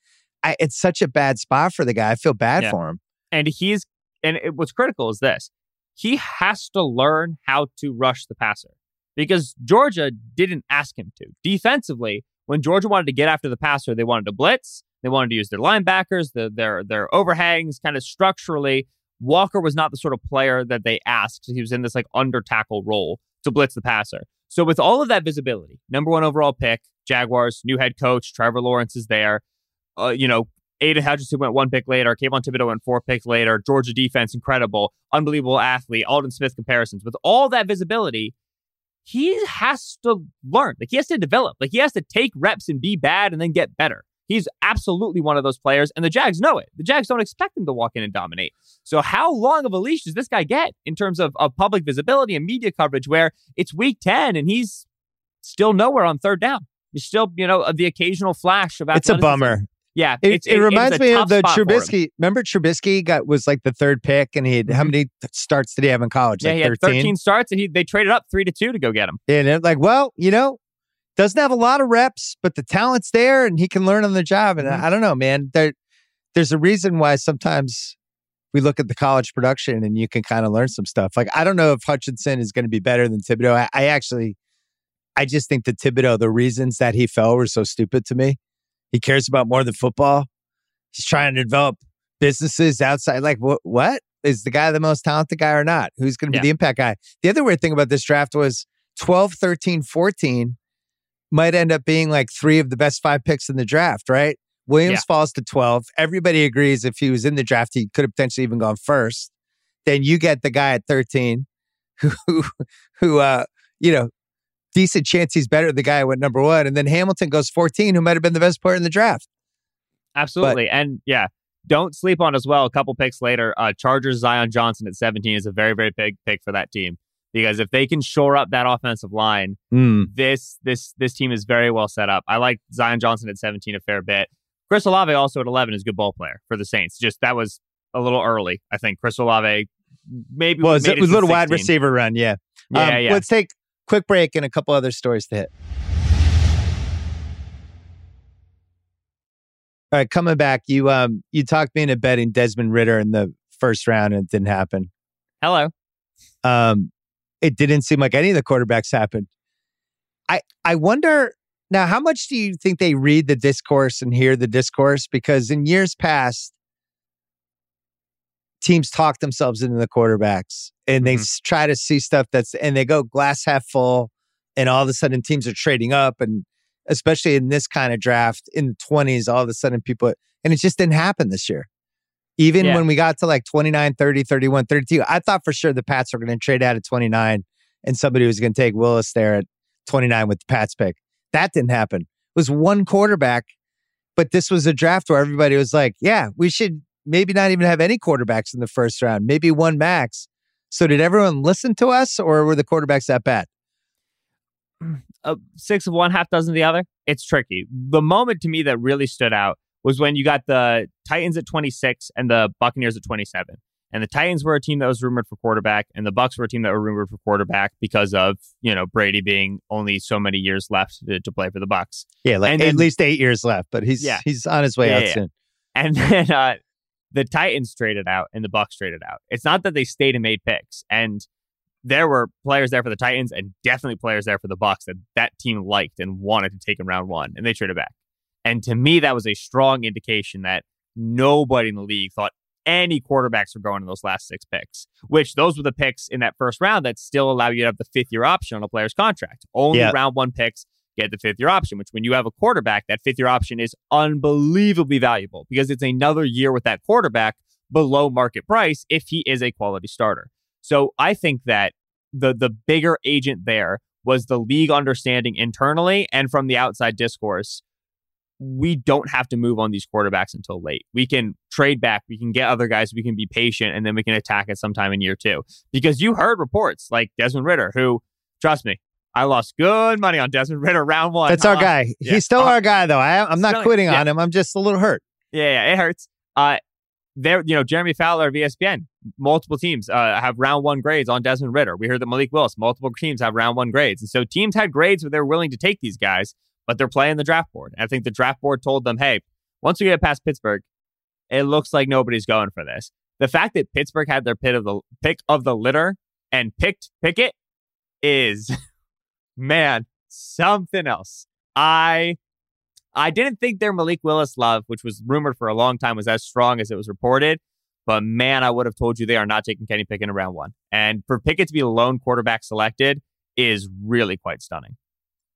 I, it's such a bad spot for the guy. I feel bad Yeah. for him. and he's and it, what's critical is this he has to learn how to rush the passer because georgia didn't ask him to. Defensively when georgia wanted to get after the passer they wanted to blitz. They wanted to use their linebackers the, their their overhangs kind of structurally. Walker was not the sort of player that they asked. He was in this like under tackle role to blitz the passer. So with all of that visibility number one overall pick jaguars new head coach trevor lawrence is there. Uh, you know Aidan Hutchinson went one pick later. Kayvon Thibodeaux went four picks later. Georgia defense, incredible. Unbelievable athlete. Aldon Smith comparisons. With all that visibility, he has to learn. Like, he has to develop. Like, he has to take reps and be bad and then get better. He's absolutely one of those players, and the Jags know it. The Jags don't expect him to walk in and dominate. So, how long of a leash does this guy get in terms of, of public visibility and media coverage where it's week 10 and he's still nowhere on third down? He's still, you know, the occasional flash of It's a bummer. Yeah, It, it's, it reminds me of the spot for him. Trubisky. Remember Trubisky got was like the third pick, and he had how Mhm. many starts did he have in college? Yeah, like he had 13 starts, and he they traded up three to two to go get him. And it, like, well, you know, doesn't have a lot of reps, but the talent's there, and he can learn on the job. And Mhm. I, I don't know, man. There, there's a reason why sometimes we look at the college production, and you can kind of learn some stuff. Like, I don't know if Hutchinson is going to be better than Thibodeaux. I, I actually, I just think that Thibodeaux, the reasons that he fell were so stupid to me. He cares about more than football. He's trying to develop businesses outside. Like, what? What is the guy the most talented guy or not? Who's going to be Yeah. the impact guy? The other weird thing about this draft was 12, 13, 14 might end up being like three of the best five picks in the draft, right? Williams Yeah. falls to 12. Everybody agrees if he was in the draft, he could have potentially even gone first. Then you get the guy at 13 who, (laughs) who, uh, you know, decent chance he's better than the guy who went number one. And then Hamilton goes 14, who might have been the best player in the draft. Absolutely. and yeah, don't sleep on as well. A couple picks later, uh, Chargers Zion Johnson at 17 is a very, very big pick for that team. Because if they can shore up that offensive line, Hmm. this this this team is very well set up. I like Zion Johnson at 17 a fair bit. Chris Olave also at 11 is a good ball player for the Saints. Just that was a little early. I think Chris Olave maybe Well, it was, a little wide receiver run. Yeah. Yeah, Um, yeah. Let's take quick break and a couple other stories to hit. All right, coming back, you um you talked me into betting Desmond Ridder in the first round and it didn't happen. Hello. Um it didn't seem like any of the quarterbacks happened. I I wonder now how much do you think they read the discourse and hear the discourse because in years past teams talk themselves into the quarterbacks and they Mhm. try to see stuff that's and they go glass half full and all of a sudden teams are trading up and especially in this kind of draft in the 20s all of a sudden people and it just didn't happen this year even Yeah. when we got to like 29 30 31 32 i thought for sure the pats were going to trade out at 29 and somebody was going to take willis there at 29 with the pats pick that didn't happen it was one quarterback but this was a draft where everybody was like yeah we should maybe not even have any quarterbacks in the first round maybe one max so did everyone listen to us or were the quarterbacks that bad (clears throat) uh, six of one, half dozen of the other. It's tricky. The moment to me that really stood out was when you got the Titans at 26 and the Buccaneers at 27. And the Titans were a team that was rumored for quarterback, and the Bucks were a team that were rumored for quarterback because of you know Brady being only so many years left to, to play for the Bucks. yeah like And at then- least eight years left but he's Yeah. he's on his way Yeah, out yeah. soon And (laughs) then uh, the Titans traded out and the Bucks traded out. It's not that they stayed and made picks. And there were players there for the Titans and definitely players there for the Bucks that that team liked and wanted to take in round one, and they traded back. And to me, that was a strong indication that nobody in the league thought any quarterbacks were going in those last six picks, which those were the picks in that first round that still allow you to have the fifth year option on a player's contract. Only Yeah. round one picks get the fifth year option, which when you have a quarterback, that fifth year option is unbelievably valuable because it's another year with that quarterback below market price if he is a quality starter. So I think that the the bigger agent there was the league understanding internally and from the outside discourse. We don't have to move on these quarterbacks until late. We can trade back, we can get other guys, we can be patient, and then we can attack at some time in year two. Because you heard reports like Desmond Ridder, who, trust me, I lost good money on Desmond Ridder round one. That's our Uh, guy. yeah. He's still Uh, our guy, though. I, I'm not quitting yeah. on him. I'm just a little hurt. Yeah, yeah, it hurts. Uh, there, you know, Jeremy Fowler of ESPN, multiple teams uh, have round one grades on Desmond Ridder. We heard that Malik Willis, multiple teams have round one grades. And so teams had grades where they're willing to take these guys, but they're playing the draft board. And I think the draft board told them, hey, once we get past Pittsburgh, it looks like nobody's going for this. The fact that Pittsburgh had their pit of the pick of the litter and picked Pickett is, (laughs) man, something else. I I didn't think their Malik Willis love, which was rumored for a long time, was as strong as it was reported. But man, I would have told you they are not taking Kenny Pickett in round one. And for Pickett to be the lone quarterback selected is really quite stunning.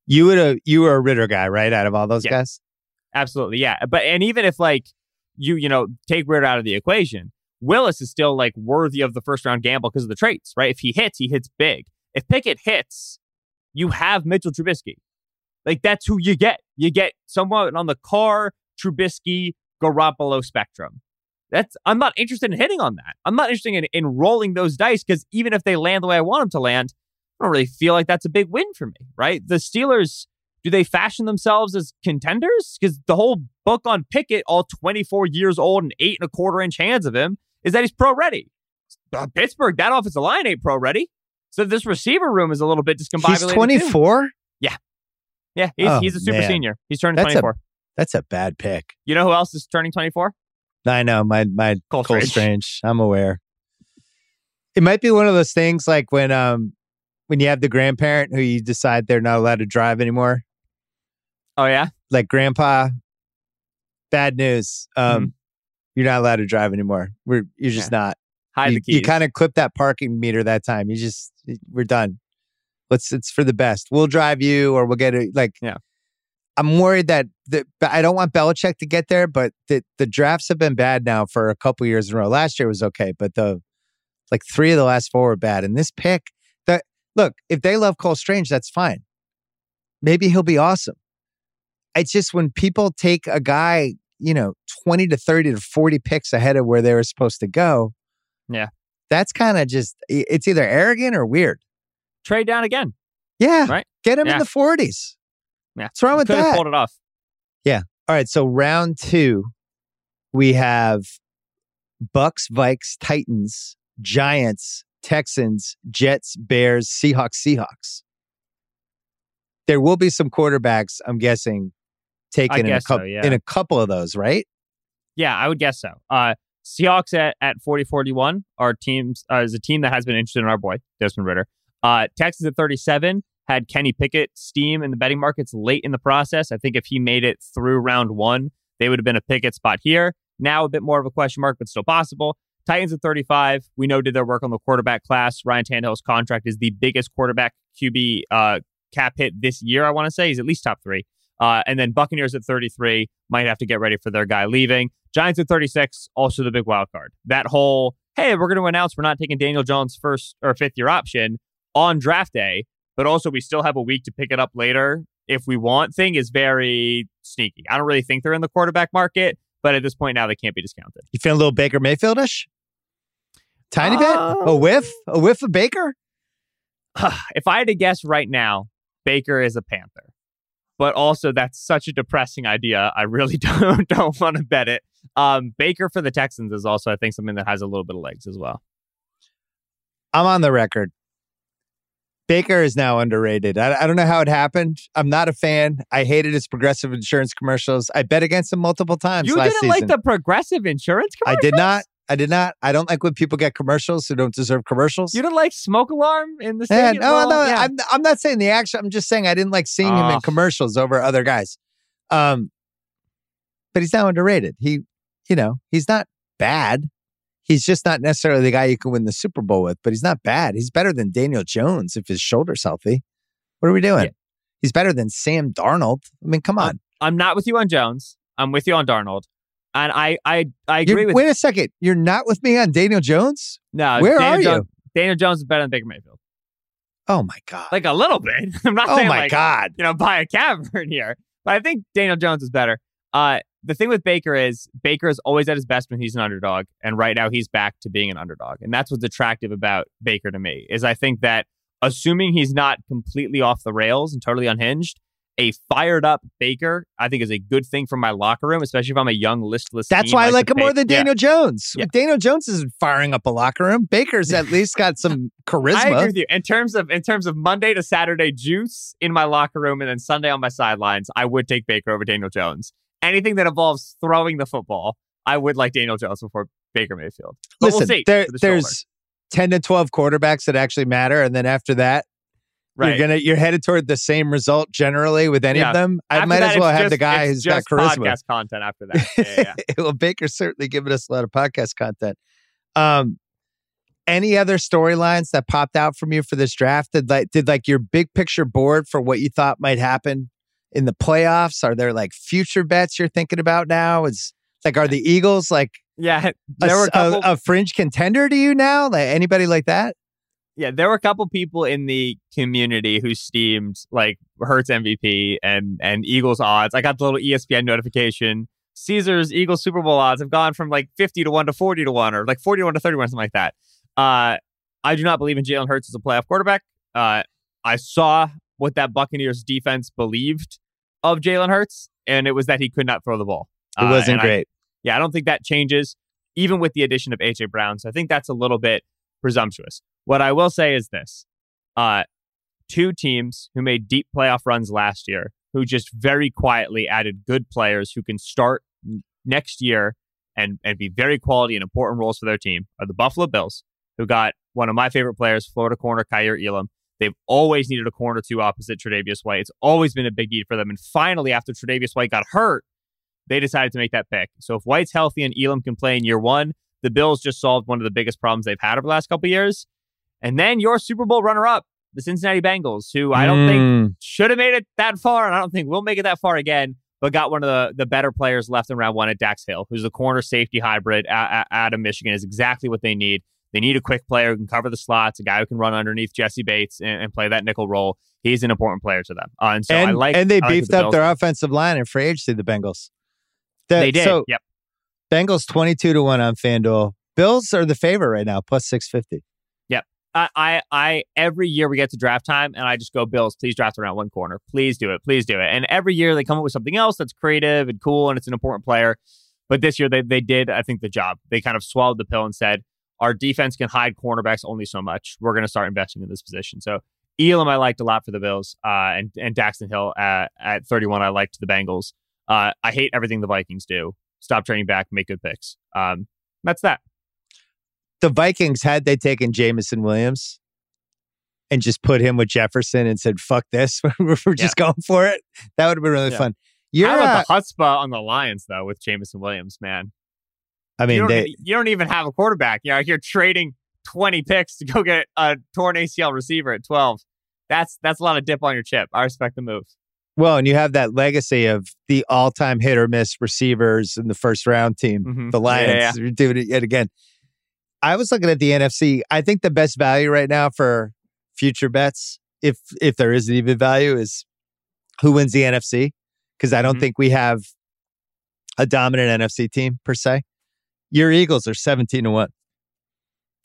You would have. You were a Ridder guy, right? Out of all those Yeah. guys, Absolutely, yeah. But and even if like you you know take Ridder out of the equation, Willis is still like worthy of the first round gamble because of the traits, right? If he hits, he hits big. If Pickett hits, you have Mitchell Trubisky. Like that's who you get. You get someone on the Carr, Trubisky, Garoppolo spectrum. That's I'm not interested in hitting on that. I'm not interested in, in rolling those dice because even if they land the way I want them to land, I don't really feel like that's a big win for me, right? The Steelers do they fashion themselves as contenders? Because the whole book on Pickett, all 24 years old and eight and a quarter inch hands of him, is that he's pro ready. Uh, Pittsburgh, that offensive line ain't pro ready. So this receiver room is a little bit discombobulated. he's too. 24. Yeah, Yeah. he's, Oh, he's a super man. senior. He's turning That's a- 24. That's a bad pick. you know who else is turning 24? I know my my Cole Cole Strange. Strange. I'm aware. It might be one of those things like when um when you have the grandparent who you decide they're not allowed to drive anymore. Oh, yeah? Like grandpa, bad news. Um, you're not allowed to drive anymore. We're you're just not. Hide you, the keys. you kind of clip that parking meter that time. You just we're done. Let's it's for the best. We'll drive you or we'll get it like Yeah. I'm worried that the but I don't want Belichick to get there, but the the drafts have been bad now for a couple years in a row. Last year was okay, but the like three of the last four were bad. And this pick, that look, if they love Cole Strange, that's fine. Maybe he'll be awesome. It's just when people take a guy, you know, 20 to 30 to 40 picks ahead of where they were supposed to go. Yeah. That's kind of just, it's either arrogant or weird. Trade down again. Yeah. Right. Get him Yeah. in the 40s. Yeah. What's wrong with Could that? pulled it off. Yeah. All right, so round two, we have Bucks, Vikes, Titans, Giants, Texans, Jets, Bears, Seahawks, Seahawks. There will be some quarterbacks, I'm guessing, taken in a guess so, couple yeah. in a couple of those, right? Yeah, I would guess so. Uh, Seahawks at, at 40-41 are teams uh, is a team that has been interested in our boy Desmond Ridder. Uh, Texas at 37 had Kenny Pickett steam in the betting markets late in the process. I think if he made it through round one, they would have been a Pickett spot here. Now a bit more of a question mark, but still possible. Titans at 35, we know did their work on the quarterback class. Ryan Tannehill's contract is the biggest quarterback QB uh, cap hit this year. I want to say he's at least top three. Uh, and then Buccaneers at 33 might have to get ready for their guy leaving. Giants at 36, also the big wild card. That whole, hey, we're going to announce we're not taking Daniel Jones' first or fifth year option on draft day, but also we still have a week to pick it up later if we want thing is very sneaky. I don't really think they're in the quarterback market, but at this point now they can't be discounted. You feel a little Baker Mayfieldish? Tiny bit? A Uh, whiff? A whiff of Baker? (sighs) if I had to guess right now, Baker is a Panther. But also, that's such a depressing idea. I really (laughs) don't don't want to bet it. Um, Baker for the Texans is also, I think, something that has a little bit of legs as well. I'm on the record. Baker is now underrated. I, I don't know how it happened. I'm not a fan. I hated his progressive insurance commercials. I bet against him multiple times You last didn't season. like the progressive insurance commercials? I did not. I did not. I don't like when people get commercials who don't deserve commercials. You don't like smoke alarm in the Yeah, stadium? no, Well, no, yeah. I'm, I'm not saying the action. I'm just saying I didn't like seeing him in commercials over other guys. Um, but he's now underrated. He, you know, he's not bad. He's just not necessarily the guy you can win the Super Bowl with, but he's not bad. He's better than Daniel Jones if his shoulder's healthy. What are we doing? Yeah. He's better than Sam Darnold. I mean, come on. I'm not with you on Jones. I'm with you on Darnold. And I I I You're- agree with wait a second. You're not with me on Daniel Jones? no. Where Daniel are you? Daniel Jones is better than Baker Mayfield. Oh my God. Like a little bit. (laughs) I'm not oh saying my like God. you know buy a cavern (laughs) here, but I think Daniel Jones is better. Uh, the thing with Baker is Baker is always at his best when he's an underdog, and right now he's back to being an underdog, and that's what's attractive about Baker to me. Is I think that assuming he's not completely off the rails and totally unhinged, a fired up Baker I think is a good thing for my locker room, especially if I'm a young listless. That's why I like him more Pa- than Yeah. Daniel Jones. Yeah. Daniel Jones isn't firing up a locker room. Baker's at least got (laughs) some charisma. I agree with you. In terms of in terms of Monday to Saturday juice in my locker room and then Sunday on my sidelines, I would take Baker over Daniel Jones. Anything that involves throwing the football, I would like Daniel Jones before Baker Mayfield. But Listen, we'll see. there, the shoulder. there's 10 to 12 quarterbacks that actually matter. And then after that, right. you're gonna you're headed toward the same result generally with any Yeah. of them. I After might that, as well have the guy who's got charisma. Podcast content after that. Yeah, yeah, (laughs) well, Baker's certainly given us a lot of podcast content. Um, any other storylines that popped out from you for this draft? Did like did like your big picture board for what you thought might happen in the playoffs? Are there like future bets you're thinking about now? Is like are the Eagles like yeah, (laughs) a, there were a a- couple. a fringe contender to you now? Like anybody like that? Yeah, there were a couple people in the community who steamed like Hertz MVP and and Eagles odds. I got the little ESPN notification. Caesars Eagles Super Bowl odds have gone from like 50 to 1 to 40 to 1 or like 40 to 1 to 31 something like that. Uh I do not believe in Jalen Hurts as a playoff quarterback. Uh I saw what that Buccaneers defense believed of Jalen Hurts and it was that he could not throw the ball. It Uh, wasn't I- great. yeah, I don't think that changes, even with the addition of AJ Brown. So I think that's a little bit presumptuous. What I will say is this: uh, two teams who made deep playoff runs last year, who just very quietly added good players who can start next year and and be very quality and important roles for their team, are the Buffalo Bills, who got one of my favorite players, Florida corner Kaiir Elam. They've always needed a corner two opposite Tre'Davious White. It's always been a big need for them. And finally, after Tre'Davious White got hurt, they decided to make that pick. So if White's healthy and Elam can play in year one, the Bills just solved one of the biggest problems they've had over the last couple years. And then your Super Bowl runner up, the Cincinnati Bengals, who I don't think Mm. should have made it that far, and I don't think will make it that far again, but got one of the, the better players left in round one at Dax Hill, who's a corner safety hybrid out, out of Michigan, is exactly what they need. They need a quick player who can cover the slots, a guy who can run underneath Jessie Bates and, and play that nickel role. He's an important player to them. Uh, and so and, I like and they like beefed the up Bills- their offensive line in free agency, the Bengals. The- They did. So yep. Bengals 22 to 1 on FanDuel. Bills are the favorite right now, plus 650. I, I, I, every year we get to draft time and I just go, Bills, please draft around one corner. Please do it. Please do it. And every year they come up with something else that's creative and cool and it's an important player. But this year they, they did, I think, the job. They kind of swallowed the pill and said, our defense can hide cornerbacks only so much. We're going to start investing in this position. So Elam, I liked a lot for the Bills, uh, and, and Daxton Hill at, at 31, I liked the Bengals. Uh, I hate everything the Vikings do. Stop trading back, make good picks. Um, that's that. The Vikings, had they taken Jameson Williams and just put him with Jefferson and said, fuck this, (laughs) we're just going for it, that would have been really Yeah. fun. You're, How uh, about the chutzpah on the Lions, though, with Jameson Williams, man? I you mean, don't, they, you don't even have a quarterback. You're out here trading 20 picks to go get a torn ACL receiver at 12. That's that's a lot of dip on your chip. I respect the move. well, and you have that legacy of the all time hit or miss receivers in the first round team. Mhm. the Lions. Yeah, yeah. You're doing it yet again. I was looking at the NFC. I think the best value right now for future bets, if if there is even value, is who wins the NFC. Because I don't Mhm. think we have a dominant NFC team per se. Your Eagles are 17 to 1.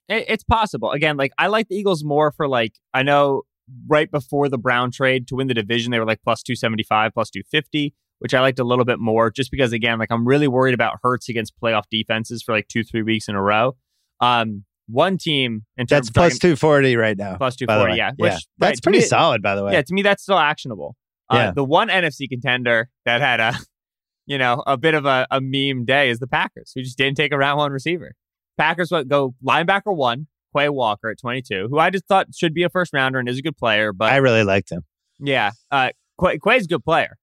It, it's possible. Again, like I like the Eagles more for like I know right before the Brown trade to win the division they were like plus 275, plus 250, which I liked a little bit more just because again, like I'm really worried about Hurts against playoff defenses for like 2-3 weeks in a row. Um one team in terms That's of 240 right now. plus the 240, yeah. Which, right, That's pretty me- solid, by the way. Yeah, to me that's still actionable. Uh, Yeah. The one NFC contender that had a, (laughs) you know, a bit of a, a meme day is the Packers, who just didn't take a round one receiver. Packers went go linebacker one, Quay Walker at 22, who I just thought should be a first rounder and is a good player. But I really liked him. yeah, uh, Quay, Quay's a good player.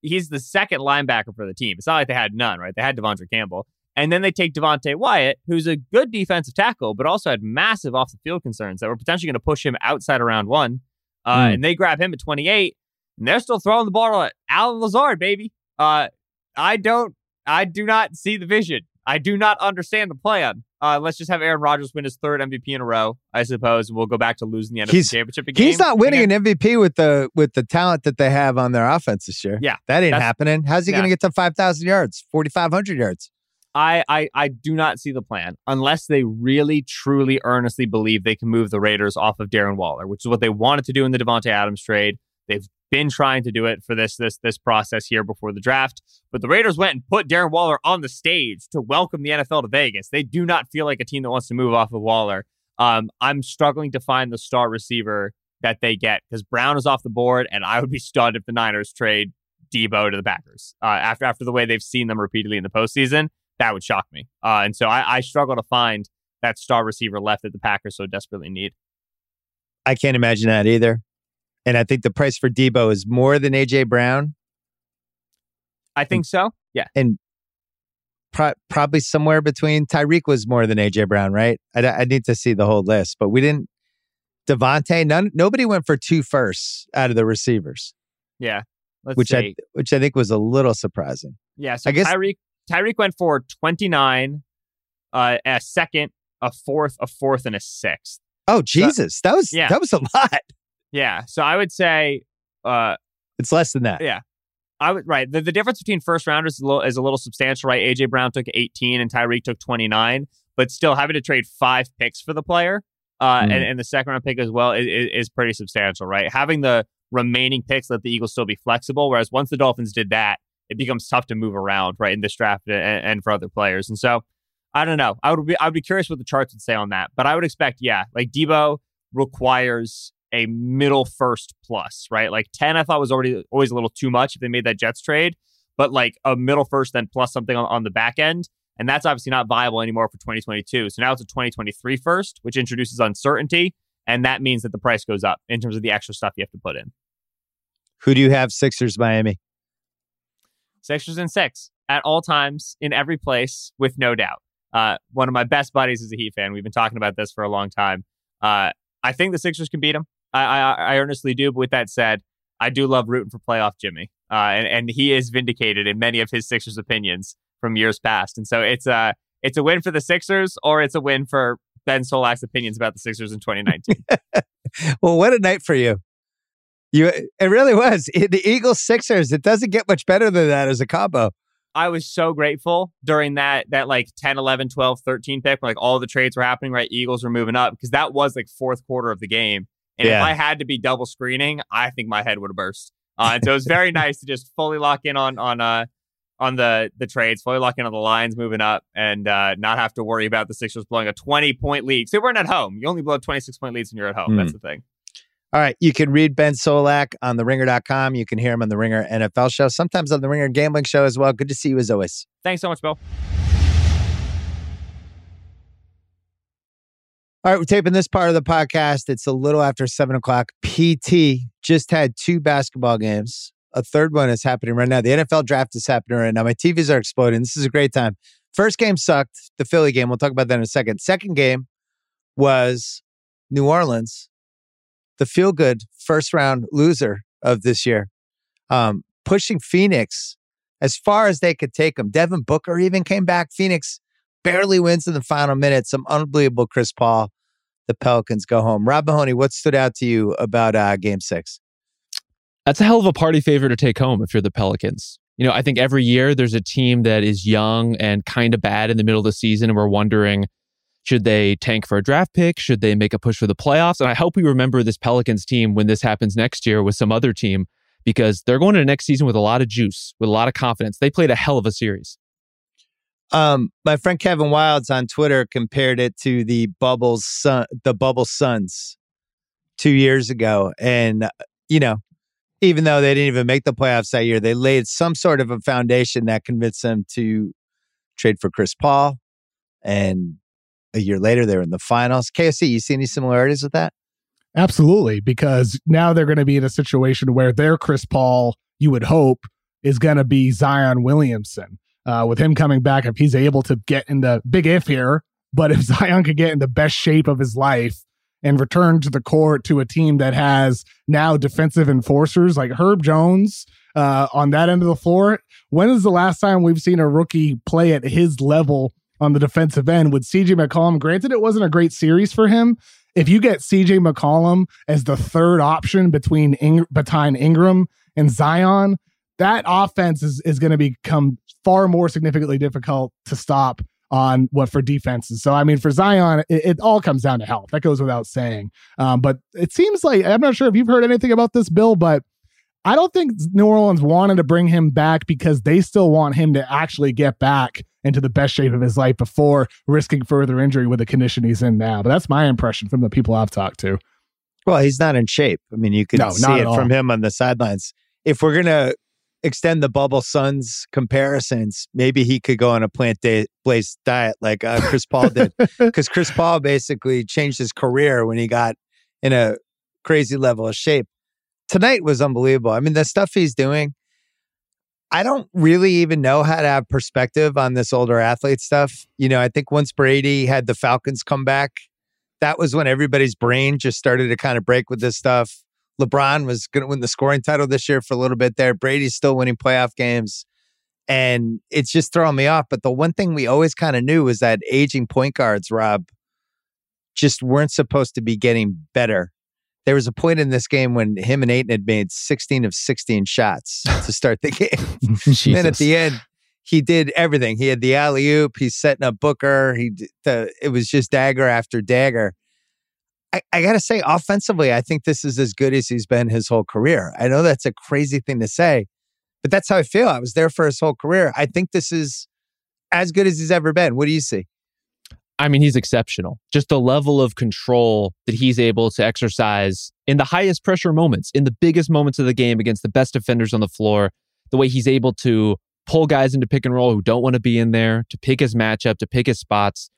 He's the second linebacker for the team. It's not like they had none, right? They had De'Vondre Campbell. And then they take Devonte Wyatt, who's a good defensive tackle, but also had massive off the field concerns that were potentially going to push him outside of round one. Uh, Mm. And they grab him at 28, and they're still throwing the ball at Allen Lazard, baby. Uh, I don't, I do not see the vision. I do not understand the plan. Uh, let's just have Aaron Rodgers win his third MVP in a row, I suppose, and we'll go back to losing the NFC He's- Championship game. He's not winning again. an MVP with the with the talent that they have on their offense this year. Yeah, that ain't happening. How's he Yeah. going to get to five thousand yards, forty five hundred yards? I, I I do not see the plan unless they really, truly, earnestly believe they can move the Raiders off of Darren Waller, which is what they wanted to do in the Davante Adams trade. They've been trying to do it for this this this process here before the draft, but the Raiders went and put Darren Waller on the stage to welcome the NFL to Vegas. They do not feel like a team that wants to move off of Waller. Um, I'm struggling to find the star receiver that they get because Brown is off the board, and I would be stunned if the Niners trade Deebo to the Packers uh, after after the way they've seen them repeatedly in the postseason that would shock me. Uh, and so I, I struggle to find that star receiver left that the Packers so desperately need. I can't imagine that either. And I think the price for Deebo is more than AJ Brown, I think so. Yeah. pro- probably somewhere between. Tyreek was more than AJ Brown, right? I, I need to see the whole list, but we didn't. Davante, none, nobody went for two firsts out of the receivers, Yeah. Which see. I which I think was a little surprising. yeah. So I guess- Tyreek Tyreek went for 29, uh, a second, a fourth, a fourth, and a sixth. Oh Jesus, that was Yeah. that was a lot. Yeah. So I would say uh, It's less than that. Yeah. I would right. The, the difference between first rounders is a, little, is a little substantial, right? AJ Brown took 18 and Tyreek took 29, but still having to trade five picks for the player uh, Mm. and, and the second round pick as well is, is, is pretty substantial, right? Having the remaining picks let the Eagles still be flexible, whereas once the Dolphins did that, it becomes tough to move around, right, in this draft and, and for other players. And so I don't know. I would be I would be curious what the charts would say on that, but I would expect, yeah, like Deebo requires a middle first plus, right? Like 10 I thought was already always a little too much if they made that Jets trade, but like a middle first then plus something on, on the back end. And that's obviously not viable anymore for 2022. So now it's a 2023 first, which introduces uncertainty. And that means that the price goes up in terms of the extra stuff you have to put in. Who do you have? Sixers, Miami. Sixers and six at all times in every place with no doubt. Uh, one of my best buddies is a Heat fan. We've been talking about this for a long time. Uh, I think the Sixers can beat them. I, I, I earnestly do. But with that said, I do love rooting for playoff Jimmy, uh, and and he is vindicated in many of his Sixers opinions from years past. And so it's a it's a win for the Sixers, or it's a win for Ben Solak's opinions about the Sixers in 2019. (laughs) Well, what a night for you. You it really was. It- the Eagles Sixers, it doesn't get much better than that as a combo. I was so grateful during that that like 10, 11, 12, 13 pick where like all the trades were happening, right? Eagles were moving up because that was like fourth quarter of the game. And if I had to be double screening, I think my head would have burst. Uh, and so it was very (laughs) nice to just fully lock in on on uh on the the trades, fully lock in on the lines moving up, and uh, not have to worry about the Sixers blowing a twenty point lead. So they weren't at home. You only blow twenty six point leads when you're at home. Hmm. That's the thing. All right. You can read Ben Solak on the ringer.com. You can hear him on the Ringer NFL show, sometimes on the Ringer Gambling show as well. Good to see you as always. Thanks so much, Bill. All right, we're taping this part of the podcast. It's a little after seven o'clock. PT just had two basketball games. A third one is happening right now. The NFL draft is happening right now. My TVs are exploding. This is a great time. First game sucked, the Philly game. We'll talk about that in a second. Second game was New Orleans, the feel good first round loser of this year, um, pushing Phoenix as far as they could take them. Devin Booker even came back. Phoenix barely wins in the final minute. Some unbelievable Chris Paul. The Pelicans go home. Rob Mahoney, what stood out to you about uh, game six? That's a hell of a party favor to take home if you're the Pelicans. You know, I think every year there's a team that is young and kind of bad in the middle of the season, and we're wondering should they tank for a draft pick? Should they make a push for the playoffs? And I hope we remember this Pelicans team when this happens next year with some other team because they're going to the next season with a lot of juice, with a lot of confidence. They played a hell of a series. Um, my friend Kevin Wilds on Twitter compared it to the Bubbles Sun, the Bubble Suns two years ago, and uh, you know, even though they didn't even make the playoffs that year, they laid some sort of a foundation that convinced them to trade for Chris Paul and a year later, they were in the finals. KOC, you see any similarities with that? Absolutely, because now they're going to be in a situation where their Chris Paul, you would hope, is going to be Zion Williamson. Uh, with him coming back, if he's able to get in the big if here, but if (laughs) Zion could get in the best shape of his life and return to the court to a team that has now defensive enforcers like Herb Jones uh, on that end of the floor, when is the last time we've seen a rookie play at his level on the defensive end with CJ McCollum? Granted, it wasn't a great series for him. If you get CJ McCollum as the third option between Ing- between Ingram and Zion, that offense is, is going to become far more significantly difficult to stop on what for defenses. So I mean, for Zion, it, it all comes down to health. That goes without saying. Um, but it seems like I'm not sure if you've heard anything about this, Bill, but I don't think New Orleans wanted to bring him back because they still want him to actually get back into the best shape of his life before risking further injury with the condition he's in now. But that's my impression from the people I've talked to. Well, he's not in shape. I mean, you can No, see it at from him on the sidelines. If we're gonna extend the bubble Suns comparisons, maybe he could go on a plant based diet like uh, Chris Paul did, (laughs) because Chris Paul basically changed his career when he got in a crazy level of shape. Tonight was unbelievable. I mean, the stuff he's doing. I don't really even know how to have perspective on this older athlete stuff. You know, I think once Brady had the Falcons come back, that was when everybody's brain just started to kind of break with this stuff. LeBron was going to win the scoring title this year for a little bit there. Brady's still winning playoff games. And it's just throwing me off. But the one thing we always kind of knew was that aging point guards, Rob, just weren't supposed to be getting better. There was a point in this game when him and Ayton had made 16 of 16 shots (laughs) to start the game. And at the end, he did everything. He had the alley oop. He's setting up Booker. He the it was just dagger after dagger. I, I gotta say, offensively, I think this is as good as he's been his whole career. I know that's a crazy thing to say, but that's how I feel. I was there for his whole career. I think this is as good as he's ever been. What do you see? I mean, he's exceptional. Just the level of control that he's able to exercise in the highest pressure moments, in the biggest moments of the game against the best defenders on the floor, the way he's able to pull guys into pick and roll who don't want to be in there, to pick his matchup, to pick his spots.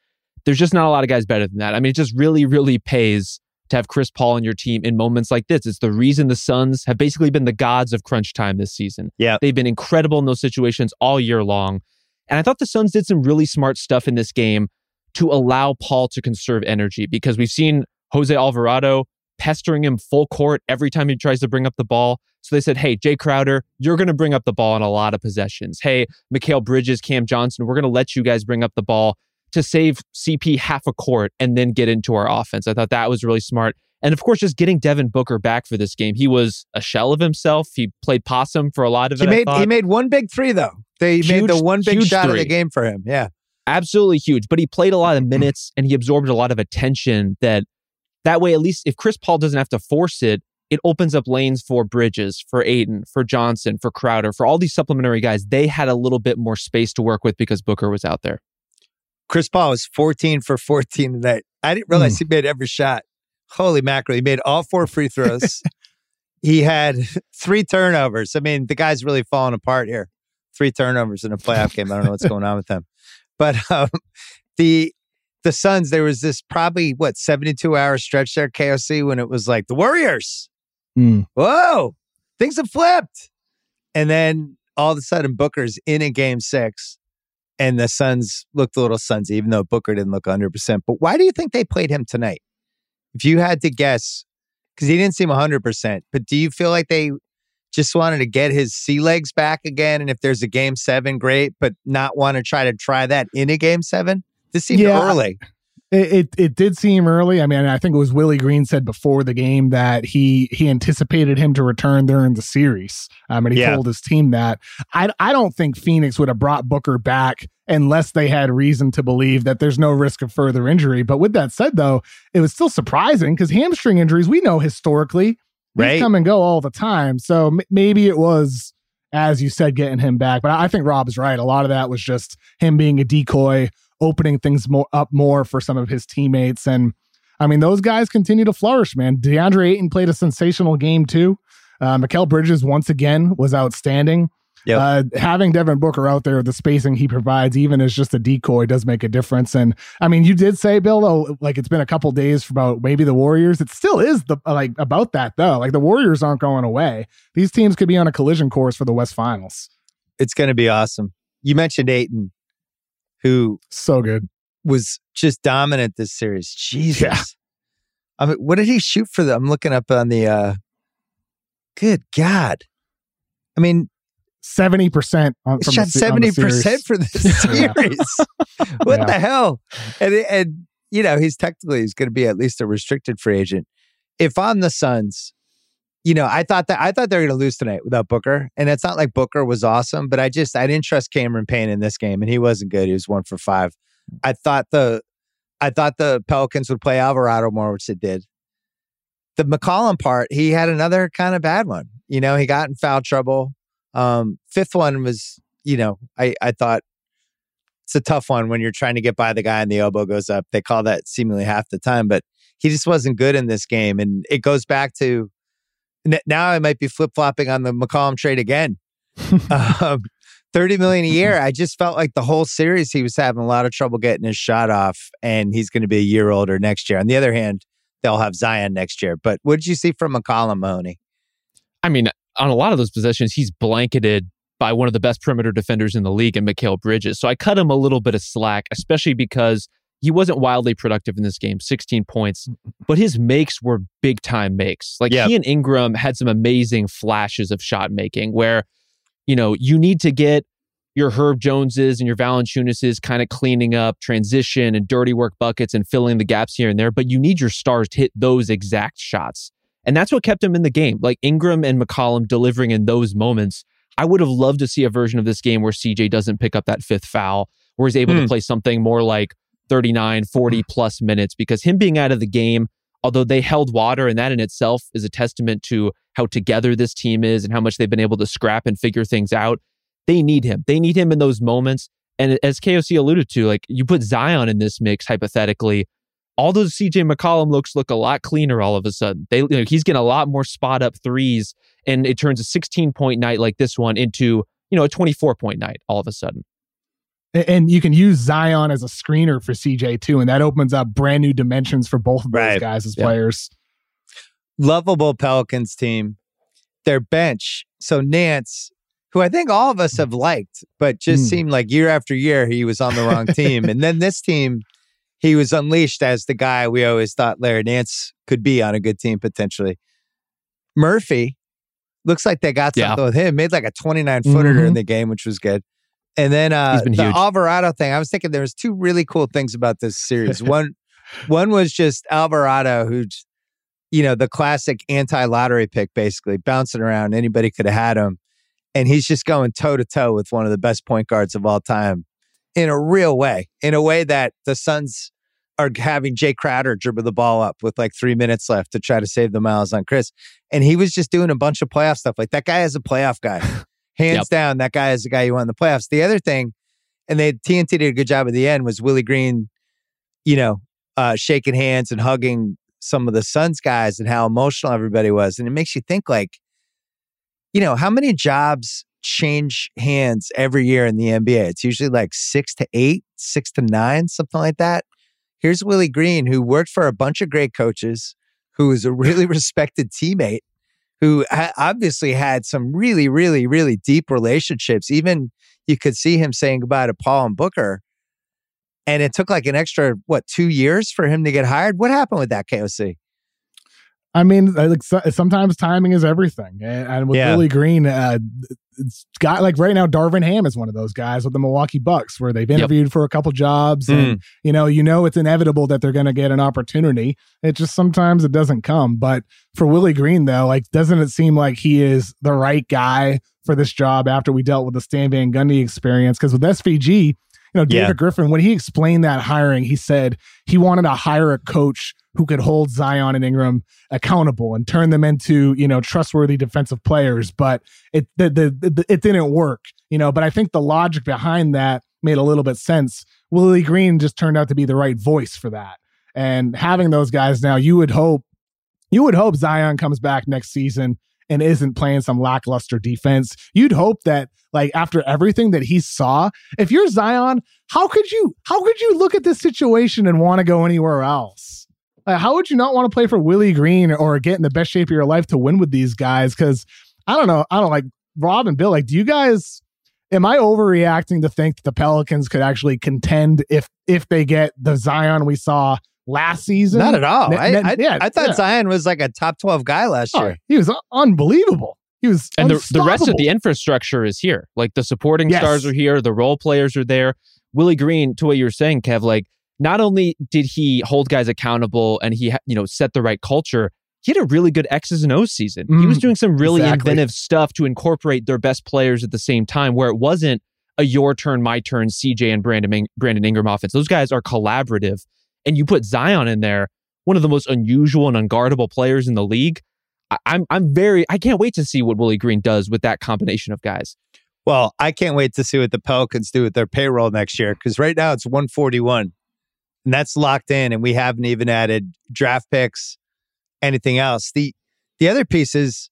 There's just not a lot of guys better than that. I mean, it just really, really pays to have Chris Paul on your team in moments like this. It's the reason the Suns have basically been the gods of crunch time this season. Yeah. They've been incredible in those situations all year long. And I thought the Suns did some really smart stuff in this game to allow Paul to conserve energy because we've seen Jose Alvarado pestering him full court every time he tries to bring up the ball. So they said, hey, Jae Crowder, you're going to bring up the ball in a lot of possessions. Hey, Mikal Bridges, Cam Johnson, we're going to let you guys bring up the ball to save CP half a court and then get into our offense. I thought that was really smart. And of course, just getting Devin Booker back for this game. He was a shell of himself. He played possum for a lot of He it. Made he made one big three though. They made the one big huge shot of the game for him. Yeah. Absolutely huge. But he played a lot of mm-hmm. minutes and he absorbed a lot of attention that that way, at least if Chris Paul doesn't have to force it, it opens up lanes for Bridges, for Ayton, for Johnson, for Crowder, for all these supplementary guys. They had a little bit more space to work with because Booker was out there. Chris Paul was 14 for 14 tonight. I didn't realize hmm. he made every shot. Holy mackerel. He made all four free throws. (laughs) he had (laughs) three turnovers. I mean, the guy's really falling apart here. Three turnovers in a playoff game. I don't know what's going on with them. But (laughs) um, the the Suns, there was this probably what 72 hour stretch there, KOC, when it was like the Warriors. Hmm. Whoa, things have flipped. And then all of a sudden, Booker's in a game six and the Suns looked a little sunsy, even though Booker didn't look 100%. But why do you think they played him tonight? If you had to guess, because he didn't seem 100%, but do you feel like they just wanted to get his sea legs back again? And if there's a game seven, great, but not want to try to try that in a game seven? This seemed Yeah. early. It, it it did seem early. I mean, I think it was Willie Green said before the game that he he anticipated him to return during the series. Um, and he Yeah. told his team that. I I don't think Phoenix would have brought Booker back unless they had reason to believe that there's no risk of further injury. But with that said, though, it was still surprising because hamstring injuries we know historically these Right. come and go all the time. So m- maybe it was. As you said, getting him back, but I think Rob's right. A lot of that was just him being a decoy, opening things more up more for some of his teammates. And I mean, those guys continue to flourish, man. DeAndre Ayton played a sensational game too. Uh, Mikal Bridges once again was outstanding. Yep. Uh, having Devin Booker out there, the spacing he provides, even as just a decoy, does make a difference. And I mean, you did say, Bill, though, like it's been a couple days for about maybe the Warriors. It still is the like about that though. Like the Warriors aren't going away. These teams could be on a collision course for the West Finals. It's going to be awesome. You mentioned Ayton, who So good. was just dominant this series. Jesus. Yeah. I mean, what did he shoot for them? I'm looking up on the uh good God. I mean, Seventy percent. he shot seventy percent for this (laughs) (laughs) series. what Yeah. the hell? And and you know, he's technically he's gonna be at least a restricted free agent. If I'm the Suns, you know, I thought that I thought they were gonna lose tonight without Booker. And it's not like Booker was awesome, but I just I didn't trust Cameron Payne in this game, and he wasn't good. He was one for five. I thought the I thought the Pelicans would play Alvarado more, which it did. The McCollum part, he had another kind of bad one. You know, he got in foul trouble. Um, fifth one was, you know, I I thought it's a tough one when you're trying to get by the guy and the elbow goes up. They call that seemingly half the time, but he just wasn't good in this game. And it goes back to n- now I might be flip flopping on the McCollum trade again. (laughs) um, 30 million a (laughs) year. I just felt like the whole series he was having a lot of trouble getting his shot off, and he's going to be a year older next year. On the other hand, they'll have Zion next year. But what did you see from McCollum, Mahoney? I mean, on a lot of those possessions, he's blanketed by one of the best perimeter defenders in the league in Mikal Bridges. So I cut him a little bit of slack, especially because he wasn't wildly productive in this game, 16 points, but his makes were big time makes. Like Yeah. he and Ingram had some amazing flashes of shot making where, you know, you need to get your Herb Joneses and your Valanciunases kind of cleaning up transition and dirty work buckets and filling the gaps here and there, but you need your stars to hit those exact shots. And that's what kept him in the game. Like Ingram and McCollum delivering in those moments. I would have loved to see a version of this game where CJ doesn't pick up that fifth foul, where he's able Hmm. to play something more like 39, 40 plus minutes, because him being out of the game, although they held water, and that in itself is a testament to how together this team is and how much they've been able to scrap and figure things out. They need him. They need him in those moments. And as KOC alluded to, like you put Zion in this mix hypothetically, all those CJ McCollum looks look a lot cleaner all of a sudden. They you know, he's getting a lot more spot up threes, and it turns a 16 point night like this one into you know a 24 point night all of a sudden. And you can use Zion as a screener for CJ too, and that opens up brand new dimensions for both of those Right. guys as Yeah. players. Lovable Pelicans team. Their bench. So Nance, who I think all of us have liked, but just Mm. seemed like year after year he was on the wrong team. (laughs) and then this team, he was unleashed as the guy we always thought Larry Nance could be on a good team potentially. Murphy looks like they got Yeah. something with him. Made like a 29 footer Mhm. in the game, which was good. And then uh, the huge. Alvarado thing, I was thinking there was two really cool things about this series. one, one was just Alvarado, who's you know the classic anti-lottery pick, basically bouncing around. Anybody could have had him, and he's just going toe to toe with one of the best point guards of all time in a real way, in a way that the Suns are having Jae Crowder dribble the ball up with like three minutes left to try to save the miles on Chris. And he was just doing a bunch of playoff stuff. Like that guy is a playoff guy. (laughs) Hands Yep. down, that guy is the guy you want in the playoffs. The other thing, and they TNT did a good job at the end, was Willie Green, you know, uh, shaking hands and hugging some of the Suns guys and how emotional everybody was. And it makes you think like, you know, how many jobs change hands every year in the NBA? It's usually like six to eight, six to nine, something like that. Here's Willie Green, who worked for a bunch of great coaches, who is a really (laughs) respected teammate, who ha- obviously had some really, really, really deep relationships. Even you could see him saying goodbye to Paul and Booker. And it took like an extra, what, two years for him to get hired? What happened with that, KOC? I mean, like sometimes timing is everything, and, and with Yeah. Willie Green, uh, it's got like right now, Darvin Ham is one of those guys with the Milwaukee Bucks, where they've interviewed for a couple jobs, and mm-hmm. you know, you know, it's inevitable that they're going to get an opportunity. It just sometimes it doesn't come. But for Willie Green, though, like, doesn't it seem like he is the right guy for this job after we dealt with the Stan Van Gundy experience? Because with SVG, you know, David Yeah. Griffin, when he explained that hiring, he said he wanted to hire a coach who could hold Zion and Ingram accountable and turn them into, you know, trustworthy defensive players. But it the, the, the it didn't work, you know. But I think the logic behind that made a little bit sense. Willie Green just turned out to be the right voice for that. And having those guys now, you would hope you would hope Zion comes back next season and isn't playing some lackluster defense. You'd hope that like after everything that he saw, if you're Zion, how could you how could you look at this situation and want to go anywhere else? Like, how would you not want to play for Willie Green or get in the best shape of your life to win with these guys? Because I don't know, I don't like Rob and Bill. Like, do you guys? Am I overreacting to think that the Pelicans could actually contend if if they get the Zion we saw last season? Not at all. Ne- I, I, yeah, I thought yeah. Zion was like a top 12 guy last Oh, year. he was unbelievable. He was and the, the rest of the infrastructure is here. Like the supporting Yes. stars are here, the role players are there. Willie Green, to what you were saying, Kev, like not only did he hold guys accountable and he, you know, set the right culture, he had a really good X's and O's season. he was Mm, doing some really exactly. inventive stuff to incorporate their best players at the same time, where it wasn't a your turn, my turn, CJ and Brandon Brandon Ingram offense. Those guys are collaborative, and you put Zion in there, one of the most unusual and unguardable players in the league. I- I'm I'm very I can't wait to see what Willie Green does with that combination of guys. Well, I can't wait to see what the Pelicans do with their payroll next year because right now it's 141 and that's locked in, and we haven't even added draft picks, anything else. The the other piece is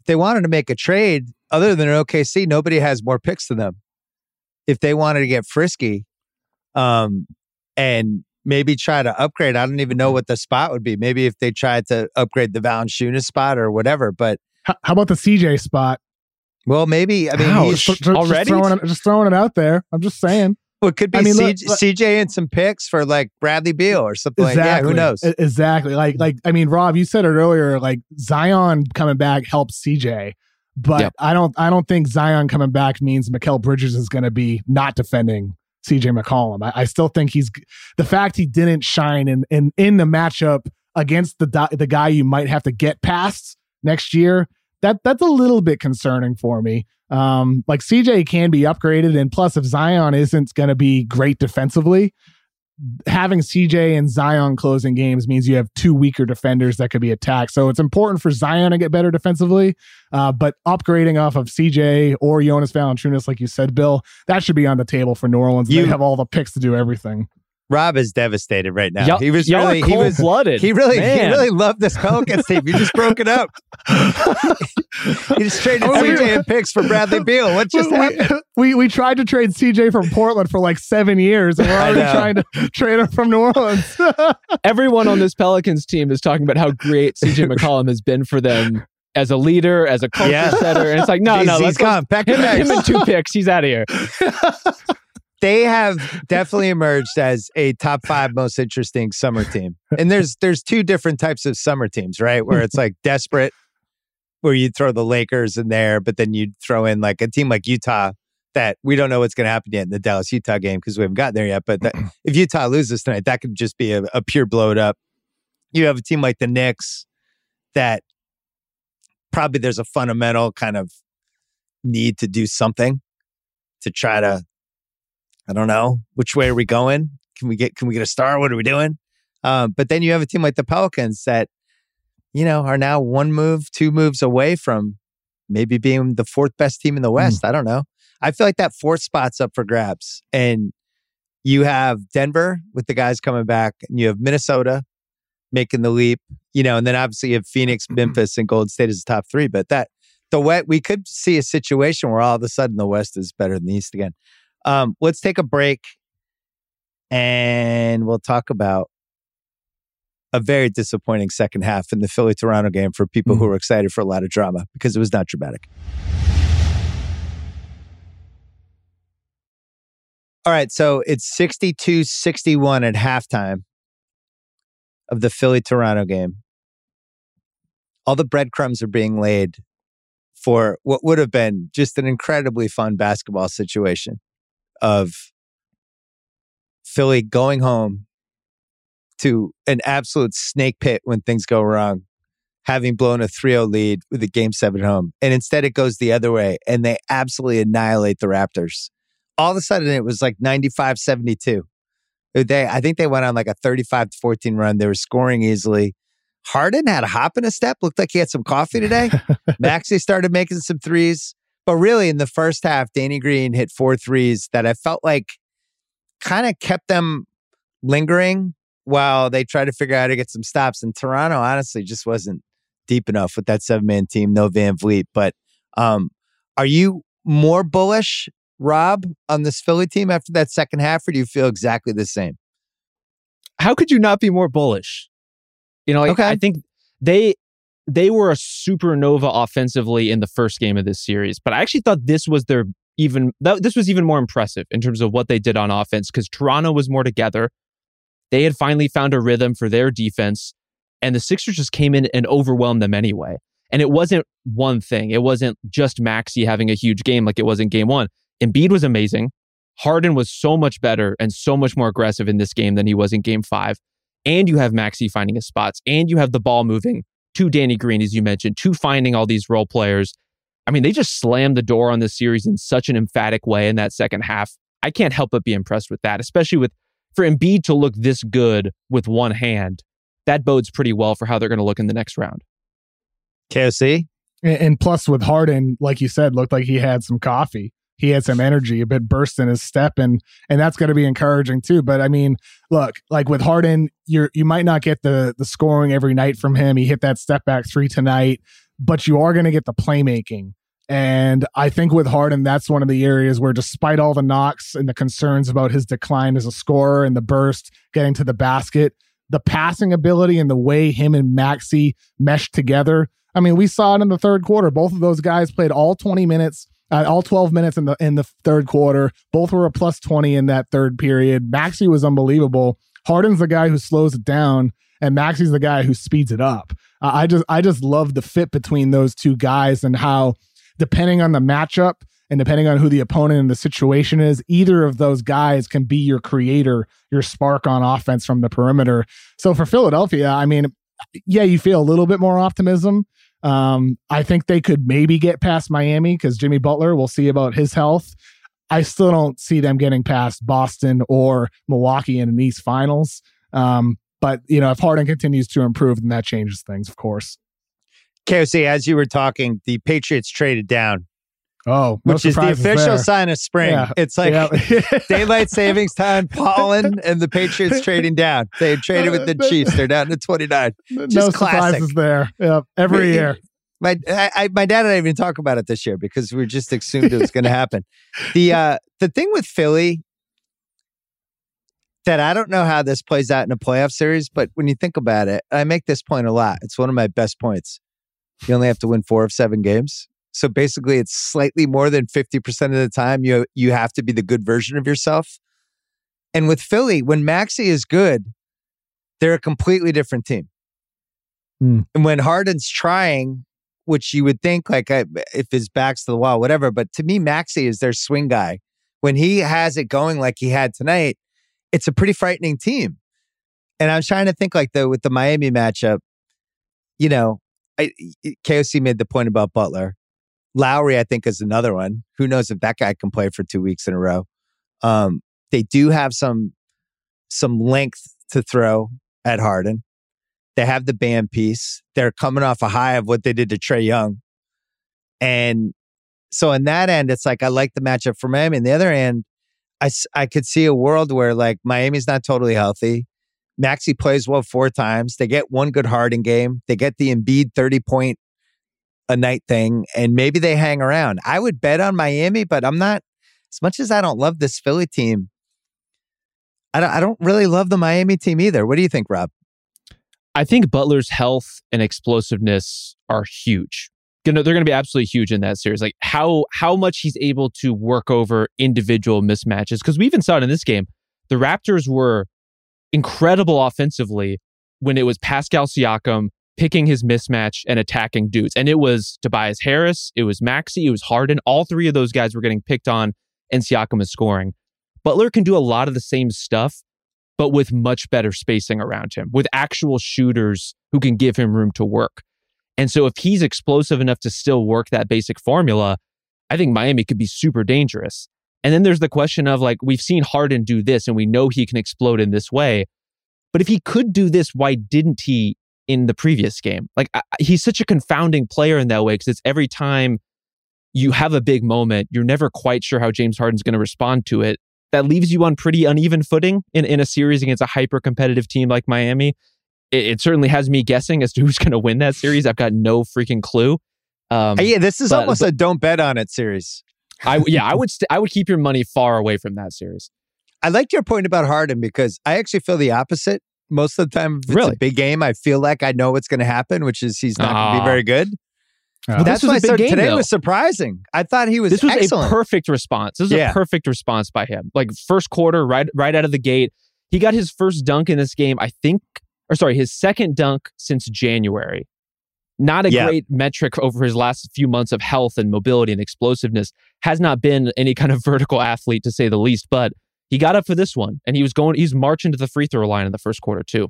if they wanted to make a trade other than an OKC, nobody has more picks than them. If they wanted to get frisky, um, and maybe try to upgrade, I don't even know what the spot would be. Maybe if they tried to upgrade the Valanciunas spot or whatever, but H- how about the CJ spot? well, maybe I mean Wow, he's, Just, just already? throwing it, just throwing it out there. I'm just saying. Well, it could be I mean, CJ, look- CJ and some picks for like Bradley Beal or something like that. Who knows? Exactly. Like, like I mean, Rob, you said it earlier. Like Zion coming back helps CJ, but Yep. I don't. I don't think Zion coming back means Mikal Bridges is going to be not defending CJ McCollum. I, I still think he's the fact he didn't shine in in in the matchup against the the guy you might have to get past next year. That that's a little bit concerning for me. Um, like CJ can be upgraded, and plus, if Zion isn't going to be great defensively, having CJ and Zion closing games means you have two weaker defenders that could be attacked. So it's important for Zion to get better defensively, uh, but upgrading off of CJ or Jonas Valanciunas, like you said, Bill, that should be on the table for New Orleans. You- they have all the picks to do everything. Rob is devastated right now. Y'all- he was y'all really are he was cold-blooded. he really he really loved this Pelicans team. You just broke it up. (laughs) He just traded Oh, we- CJ and picks for Bradley Beal. What just we, happened? we we tried to trade CJ from Portland for like seven years, and we're already trying to trade him from New Orleans. (laughs) Everyone on this Pelicans team is talking about how great CJ (laughs) McCollum has been for them as a leader, as a culture Yeah. setter. And it's like, no, he's, no, he's let's go. gone. Pack your Him, bags. him and two picks. He's out of here. They have definitely emerged as a top five most interesting summer team. And there's there's two different types of summer teams, right? Where it's like desperate, where you throw the Lakers in there, but then you throw in like a team like Utah that we don't know what's going to happen yet in the Dallas Utah game because we haven't gotten there yet. But that, (clears throat) if Utah loses tonight, that could just be a, a pure blowed up. You have a team like the Knicks that probably there's a fundamental kind of need to do something to try to I don't know which way are we going. Can we get can we get a star? What are we doing? Um, but then you have a team like the Pelicans that you know are now one move, two moves away from maybe being the fourth best team in the West. I don't know. I feel like that fourth spot's up for grabs, and you have Denver with the guys coming back, and you have Minnesota making the leap. You know, and then obviously you have Phoenix, (clears throat) Memphis, and Golden State as the top three. But that the West, we could see a situation where all of a sudden the West is better than the East again. Um, let's take a break and we'll talk about a very disappointing second half in the Philly Toronto game for people who Mhm. were excited for a lot of drama because it was not dramatic. All right, so it's 62 61 at halftime of the Philly Toronto game. All the breadcrumbs are being laid for what would have been just an incredibly fun basketball situation of Philly going home to an absolute snake pit when things go wrong, having blown a 3 0 lead with a game seven home. And instead, it goes the other way and they absolutely annihilate the Raptors. All of a sudden, it was like 95 72. Uh, they, I think they went on like a 35 14 run. They were scoring easily. Harden had a hop in a step, looked like he had some coffee today. (laughs) Maxey started making some threes. But really, in the first half, Danny Green hit four threes that I felt like kind of kept them lingering while they tried to figure out how to get some stops. And Toronto, honestly, just wasn't deep enough with that seven man team, no VanVleet. But um, are you more bullish, Rob, on this Philly team after that second half, or do you feel exactly the same? How could you not be more bullish? You know, like, Okay. I think they they were a supernova offensively in the first game of this series, but I actually thought this was their even that, this was even more impressive in terms of what they did on offense because Toronto was more together. They had finally found a rhythm for their defense, and the Sixers just came in and overwhelmed them anyway. And it wasn't one thing. It wasn't just Maxey having a huge game like it was in game one. Embiid was amazing. Harden was so much better and so much more aggressive in this game than he was in game five. And you have Maxey finding his spots, and you have the ball moving to Danny Green, as you mentioned, to finding all these role players. I mean, they just slammed the door on this series in such an emphatic way in that second half. I can't help but be impressed with that, especially with for Embiid to look this good with one hand. That bodes pretty well for how they're going to look in the next round. KOC? And, and plus, with Harden, like you said, looked like he had some coffee. He had some energy, a bit burst in his step, and and that's going to be encouraging too. But I mean, look, like with Harden, you're you might not get the the scoring every night from him. He hit that step back three tonight, but you are going to get the playmaking. And I think with Harden, that's one of the areas where, despite all the knocks and the concerns about his decline as a scorer and the burst getting to the basket, the passing ability and the way him and Maxey meshed together. I mean, we saw it in the third quarter. Both of those guys played all 20 minutes, uh, all 12 minutes in the in the third quarter. Both were a plus 20 in that third period. Maxey was unbelievable. Harden's the guy who slows it down, and Maxey's the guy who speeds it up. Uh, I just I just love the fit between those two guys and how, depending on the matchup and depending on who the opponent and the situation is, either of those guys can be your creator, your spark on offense from the perimeter. So for Philadelphia, I mean, yeah, you feel a little bit more optimism. Um, I think they could maybe get past Miami because Jimmy Butler, we'll see about his health. I still don't see them getting past Boston or Milwaukee in the East Finals. Um, but you know, if Harden continues to improve, then that changes things, of course. KOC, as you were talking, the Patriots traded down, Oh, no which is the official there. sign of spring. Yeah. It's like Yeah. (laughs) daylight savings time, pollen, and the Patriots (laughs) trading down. They traded with the (laughs) Chiefs. They're down to 29. no classic. surprises there. Yeah, every Yeah. year. My I, I, my dad and I didn't even talk about it this year because we just assumed it was going to happen. The uh, the thing with Philly that I don't know how this plays out in a playoff series, but when you think about it, I make this point a lot. It's one of my best points. You only have to win four of seven games. So basically, it's slightly more than fifty percent of the time you you have to be the good version of yourself. And with Philly, when Maxey is good, they're a completely different team. Hmm. And when Harden's trying, which you would think like I, if his back's to the wall, whatever. But to me, Maxey is their swing guy. When he has it going like he had tonight, it's a pretty frightening team. And I'm trying to think like the with the Miami matchup, you know, I, KOC made the point about Butler. Lowry, I think, is another one. Who knows if that guy can play for two weeks in a row? Um, they do have some some length to throw at Harden. They have the Bam piece. They're coming off a high of what they did to Trae Young. And so in that end, it's like I like the matchup for Miami. And the other end, I I could see a world where like Miami's not totally healthy. Maxey plays well four times. They get one good Harden game. They get the Embiid 30 point a night thing, and maybe they hang around. I would bet on Miami, but I'm not, as much as I don't love this Philly team, I don't, I don't really love the Miami team either. What do you think, Rob? I think Butler's health and explosiveness are huge. Gonna, they're going to be absolutely huge in that series. Like how how much he's able to work over individual mismatches. Because we even saw it in this game. The Raptors were incredible offensively when it was Pascal Siakam picking his mismatch and attacking dudes. And it was Tobias Harris, it was Maxey, it was Harden. All three of those guys were getting picked on, and Siakam is scoring. Butler can do a lot of the same stuff, but with much better spacing around him, with actual shooters who can give him room to work. And so if he's explosive enough to still work that basic formula, I think Miami could be super dangerous. And then there's the question of like, we've seen Harden do this and we know he can explode in this way. But if he could do this, why didn't he in the previous game? Like, I, he's such a confounding player in that way because it's every time you have a big moment, you're never quite sure how James Harden's going to respond to it. That leaves you on pretty uneven footing in, in a series against a hyper competitive team like Miami. it, it certainly has me guessing as to (laughs) who's going to win that series. I've got no freaking clue. Um, yeah, this is but- almost a don't bet on it series. I yeah, I (laughs) would st- I would keep your money far away from that series. I like your point about Harden because I actually feel the opposite. Most of the time, if it's Really? a big game, I feel like I know what's going to happen, which is he's not going to Ah. be very good. Uh, But That's why a big so game, today though. was surprising. I thought he was, this was excellent. a perfect response. This was Yeah. a perfect response by him. Like first quarter, right right out of the gate, he got his first dunk in this game. I think, or sorry, his second dunk since January. Not a Yeah. great metric over his last few months of health and mobility and explosiveness. Has not been any kind of (laughs) vertical athlete to say the least, but he got up for this one and he was going. He's marching to the free throw line in the first quarter too.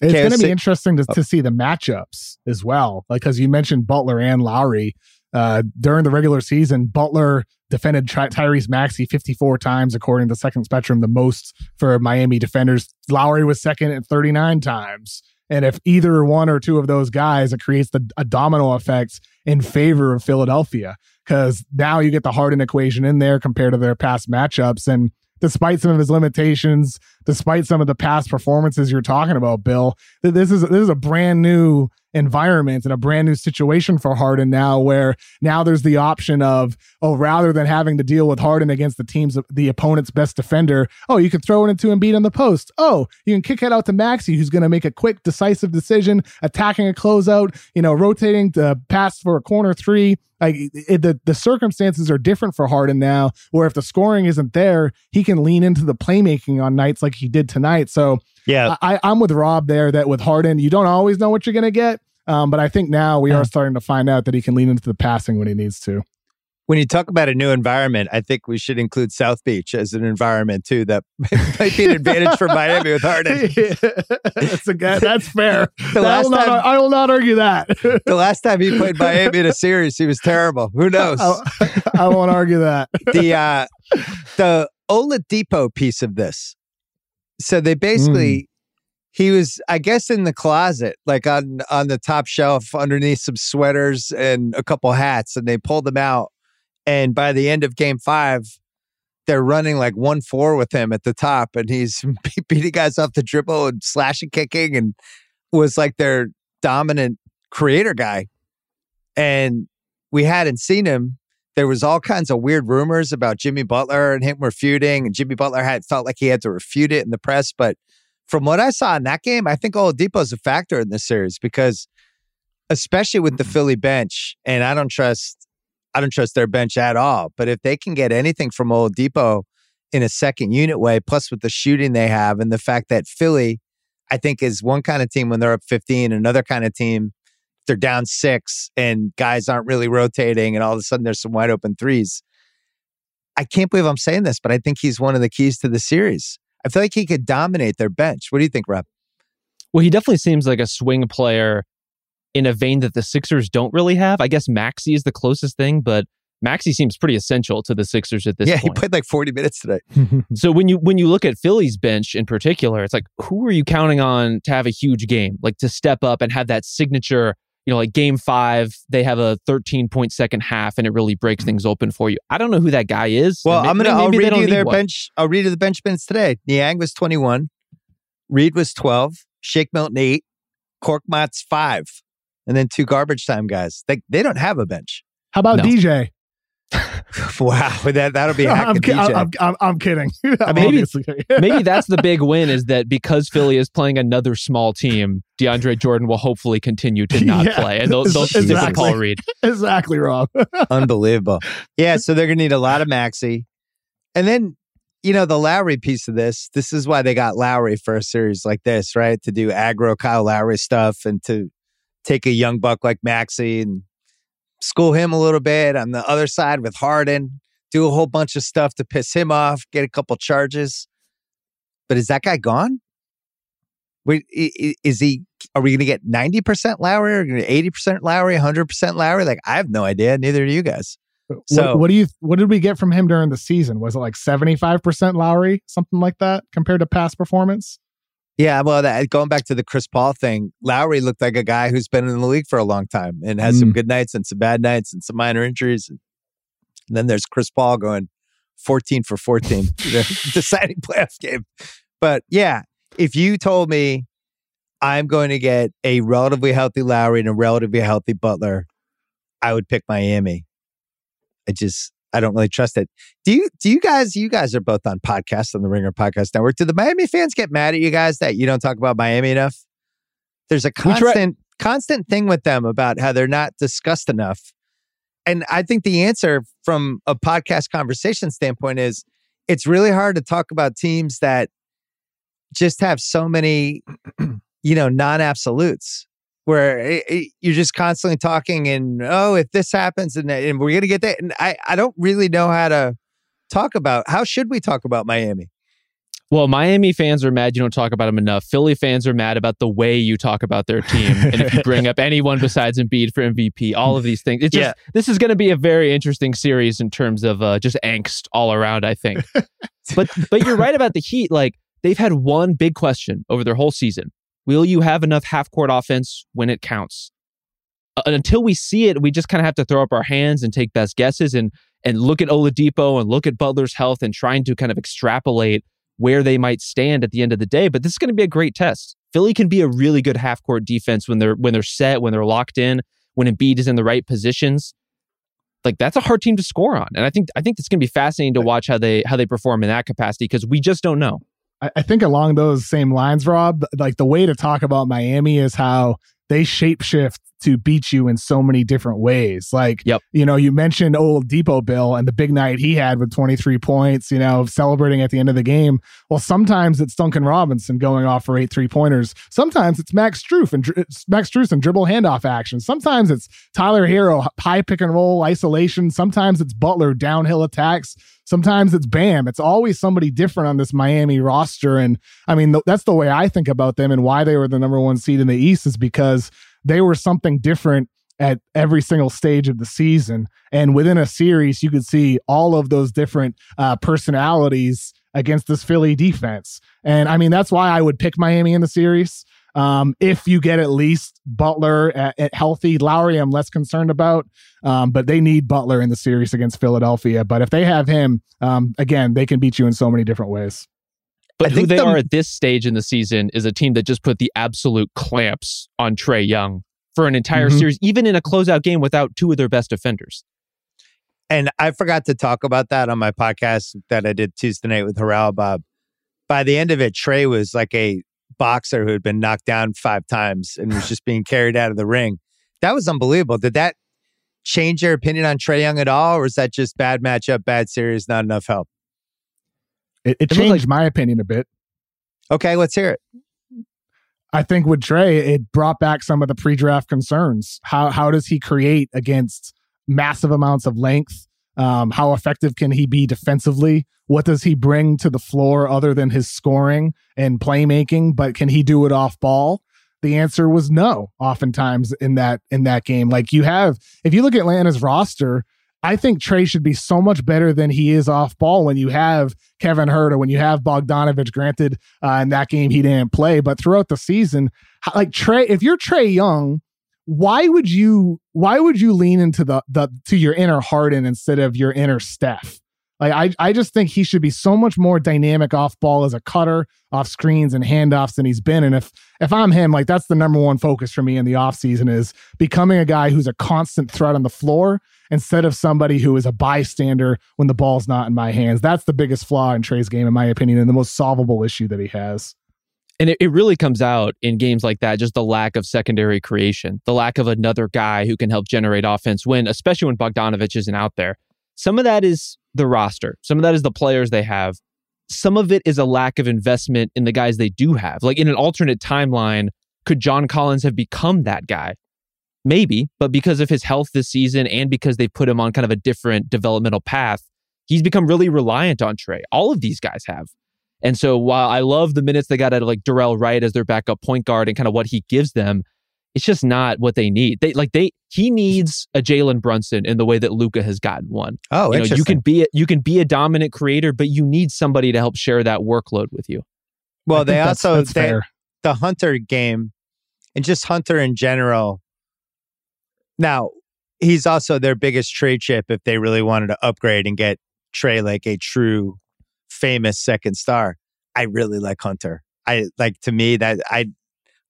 It's going to be interesting to, to see the matchups as well, like because you mentioned Butler and Lowry uh, during the regular season. Butler defended Ty- Tyrese Maxey 54 times, according to Second Spectrum, the most for Miami defenders. Lowry was second at 39 times. And if either one or two of those guys, it creates the, a domino effect in favor of Philadelphia because now you get the Harden equation in there compared to their past matchups. And despite some of his limitations, despite some of the past performances you're talking about, Bill, th- this is this is a brand new environment and a brand new situation for Harden now, where now there's the option of oh, rather than having to deal with Harden against the team's the opponent's best defender, oh, you can throw it into Embiid on the post. Oh, you can kick it out to Maxey, who's going to make a quick, decisive decision, attacking a closeout, you know, rotating to pass for a corner three. Like it, the the circumstances are different for Harden now, where if the scoring isn't there, he can lean into the playmaking on nights like he did tonight. So yeah, I, I'm with Rob there that with Harden, you don't always know what you're going to get. Um, but I think now we are starting to find out that he can lean into the passing when he needs to. when you talk about a new environment, I think we should include South Beach as an environment too. That (laughs) might be an advantage for Miami with Harden. (laughs) that's, a, that's fair. (laughs) The I, last will not, time- I will not argue that. The last time he played Miami in a series, he was terrible. Who knows? I, I won't argue that. the uh the Oladipo piece of this. So they basically mm. he was I guess in the closet like on on the top shelf underneath some sweaters and a couple hats and they pulled him out. And by the end of game 5 they're running like 1-4 with him at the top and he's (laughs) beating guys off the dribble and slashing kicking and was like their dominant creator guy. And we hadn't seen him there was all kinds of weird rumors about Jimmy Butler and him refuting, and Jimmy Butler had felt like he had to refute it in the press. But from what I saw in that game, I think Oladipo's a factor in this series because, especially with the Philly bench, and I don't trust, I don't trust their bench at all. But if they can get anything from Oladipo in a second unit way, plus with the shooting they have, and the fact that Philly, I think, is one kind of team when they're up 15, another kind of team they're down six and guys aren't really rotating and all of a sudden there's some wide open threes. I can't believe I'm saying this, but I think he's one of the keys to the series. I feel like he could dominate their bench. What do you think, Rob? Well, he definitely seems like a swing player in a vein that the Sixers don't really have. I guess Maxey is the closest thing, but Maxey seems pretty essential to the Sixers at this point. yeah, he played like 40 minutes today. (laughs) so when you when you look at Philly's bench in particular, it's like who are you counting on to have a huge game, like to step up and have that signature? You know, like game five, they have a 13 point second half, and it really breaks mm. things open for you. I don't know who that guy is. Well, and I'm gonna. I'll maybe they read don't you their one. bench. I'll read you the bench minutes today. Niang was 21, Reed was 12, Shake Milton eight, Korkmaz five, and then two garbage time guys. They they don't have a bench. How about No. DJ? (laughs) wow, that that'll be a heck I'm, ki- I'm, I'm, I'm kidding. (laughs) I'm maybe- kidding. Maybe that's the big win is that because Philly is playing another small team, DeAndre Jordan will hopefully continue to not (laughs) Yeah, play, and they'll, they'll stick with exactly. Paul Reed. exactly, Rob. Unbelievable. Yeah, so they're gonna need a lot of Maxey. And then, you know, the Lowry piece of this, this is why they got Lowry for a series like this, right? To do aggro Kyle Lowry stuff and to take a young buck like Maxey and school him a little bit on the other side with Harden, do a whole bunch of stuff to piss him off, get a couple charges. But is that guy gone? Wait, i- i- is he? Are we going to get ninety percent Lowry or eighty percent Lowry, hundred percent Lowry? Like I have no idea. Neither do you guys. So- what, what do you? What did we get from him during the season? Was it like seventy five percent Lowry, something like that, compared to past performance? Yeah, well, that, going back to the Chris Paul thing, Lowry looked like a guy who's been in the league for a long time and has some Mm. good nights and some bad nights and some minor injuries. And then there's Chris Paul going 14 for 14, (laughs) the deciding playoff game. But yeah, if you told me I'm going to get a relatively healthy Lowry and a relatively healthy Butler, I would pick Miami. I just I don't really trust it. Do you do you guys you guys are both on podcasts on the Ringer Podcast Network. Do the Miami fans get mad at you guys that you don't talk about Miami enough? There's a constant constant thing with them about how they're not discussed enough. And I think the answer from a podcast conversation standpoint is it's really hard to talk about teams that just have so many, (clears throat) you know, non absolutes where it, it, you're just constantly talking and, oh, if this happens and, and we're going to get that. And I, I don't really know how to talk about how should we talk about Miami? Well, Miami fans are mad you don't talk about them enough. Philly fans are mad about the way you talk about their team. and if you (laughs) bring up anyone besides Embiid for MVP, all of these things. It's just, yeah. this is going to be a very interesting series in terms of uh, just angst all around, I think. (laughs) but but you're right about the Heat. Like they've had one big question over their whole season. Will you have enough half court offense when it counts? Uh, until we see it, we just kind of have to throw up our hands and take best guesses and and look at Oladipo and look at Butler's health and trying to kind of extrapolate where they might stand at the end of the day. But this is going to be a great test. Philly can be a really good half court defense when they're when they're set, when they're locked in, when Embiid is in the right positions. Like that's a hard team to score on, and I think I think it's going to be fascinating to watch how they how they perform in that capacity because we just don't know. I think along those same lines, Rob, like the way to talk about Miami is how they shapeshift to beat you in so many different ways. Like, yep. you know, you mentioned Oladipo Bill and the big night he had with 23 points, you know, celebrating at the end of the game. Well, sometimes it's Duncan Robinson going off for eight three pointers. Sometimes it's Max Strus and Max Strus and dribble handoff action. Sometimes it's Tyler Herro high pick and roll isolation. Sometimes it's Butler downhill attacks. Sometimes it's Bam. It's always somebody different on this Miami roster. And I mean, th- that's the way I think about them and why they were the number one seed in the East is because they were something different at every single stage of the season. And within a series, you could see all of those different uh, personalities against this Philly defense. And I mean, that's why I would pick Miami in the series. Um, if you get at least Butler at, at, healthy, Lowry, I'm less concerned about. Um, but they need Butler in the series against Philadelphia. But if they have him, um, again, they can beat you in so many different ways. But I who they the, are at this stage in the season is a team that just put the absolute clamps on Trae Young for an entire mm-hmm. series, even in a closeout game without two of their best defenders. And I forgot to talk about that on my podcast that I did Tuesday night with Haralabob. By the end of it, Trae was like a boxer who had been knocked down five times and was (sighs) just being carried out of the ring. That was unbelievable. Did that change your opinion on Trae Young at all, or is that just bad matchup, bad series, not enough help? It, it, it changed like, my opinion a bit. Okay, let's hear it. I think with Trae, it brought back some of the pre-draft concerns. How how does he create against massive amounts of length? Um, how effective can he be defensively? What does he bring to the floor other than his scoring and playmaking? But can he do it off ball? The answer was no. Oftentimes in that in that game, like you have, if you look at Atlanta's roster, I think Trae should be so much better than he is off ball when you have Kevin Huerter, when you have Bogdanovich. Granted, uh, in that game he didn't play, but throughout the season, like Trae, if you're Trae Young, why would you why would you lean into the the to your inner Harden instead of your inner Steph? Like I, I just think he should be so much more dynamic off ball as a cutter, off screens and handoffs than he's been. And if if I'm him, like that's the number one focus for me in the offseason is becoming a guy who's a constant threat on the floor instead of somebody who is a bystander when the ball's not in my hands. That's the biggest flaw in Trae's game, in my opinion, and the most solvable issue that he has. And it, it really comes out in games like that, just the lack of secondary creation, the lack of another guy who can help generate offense when, especially when Bogdanovich isn't out there. Some of that is the roster, some of that is the players they have. Some of it is a lack of investment in the guys they do have. Like in an alternate timeline, could John Collins have become that guy? Maybe, but because of his health this season and because they put him on kind of a different developmental path, he's become really reliant on Trae. All of these guys have. And so while I love the minutes they got out of like Dorell Wright as their backup point guard and kind of what he gives them, it's just not what they need. They like they he needs a Jalen Brunson in the way that Luka has gotten one. Oh, you know, you can be a, you can be a dominant creator, but you need somebody to help share that workload with you. Well, they also that's, that's they, the Hunter game and just Hunter in general now, he's also their biggest trade chip if they really wanted to upgrade and get Trae like a true famous second star. I really like Hunter. I like to me that I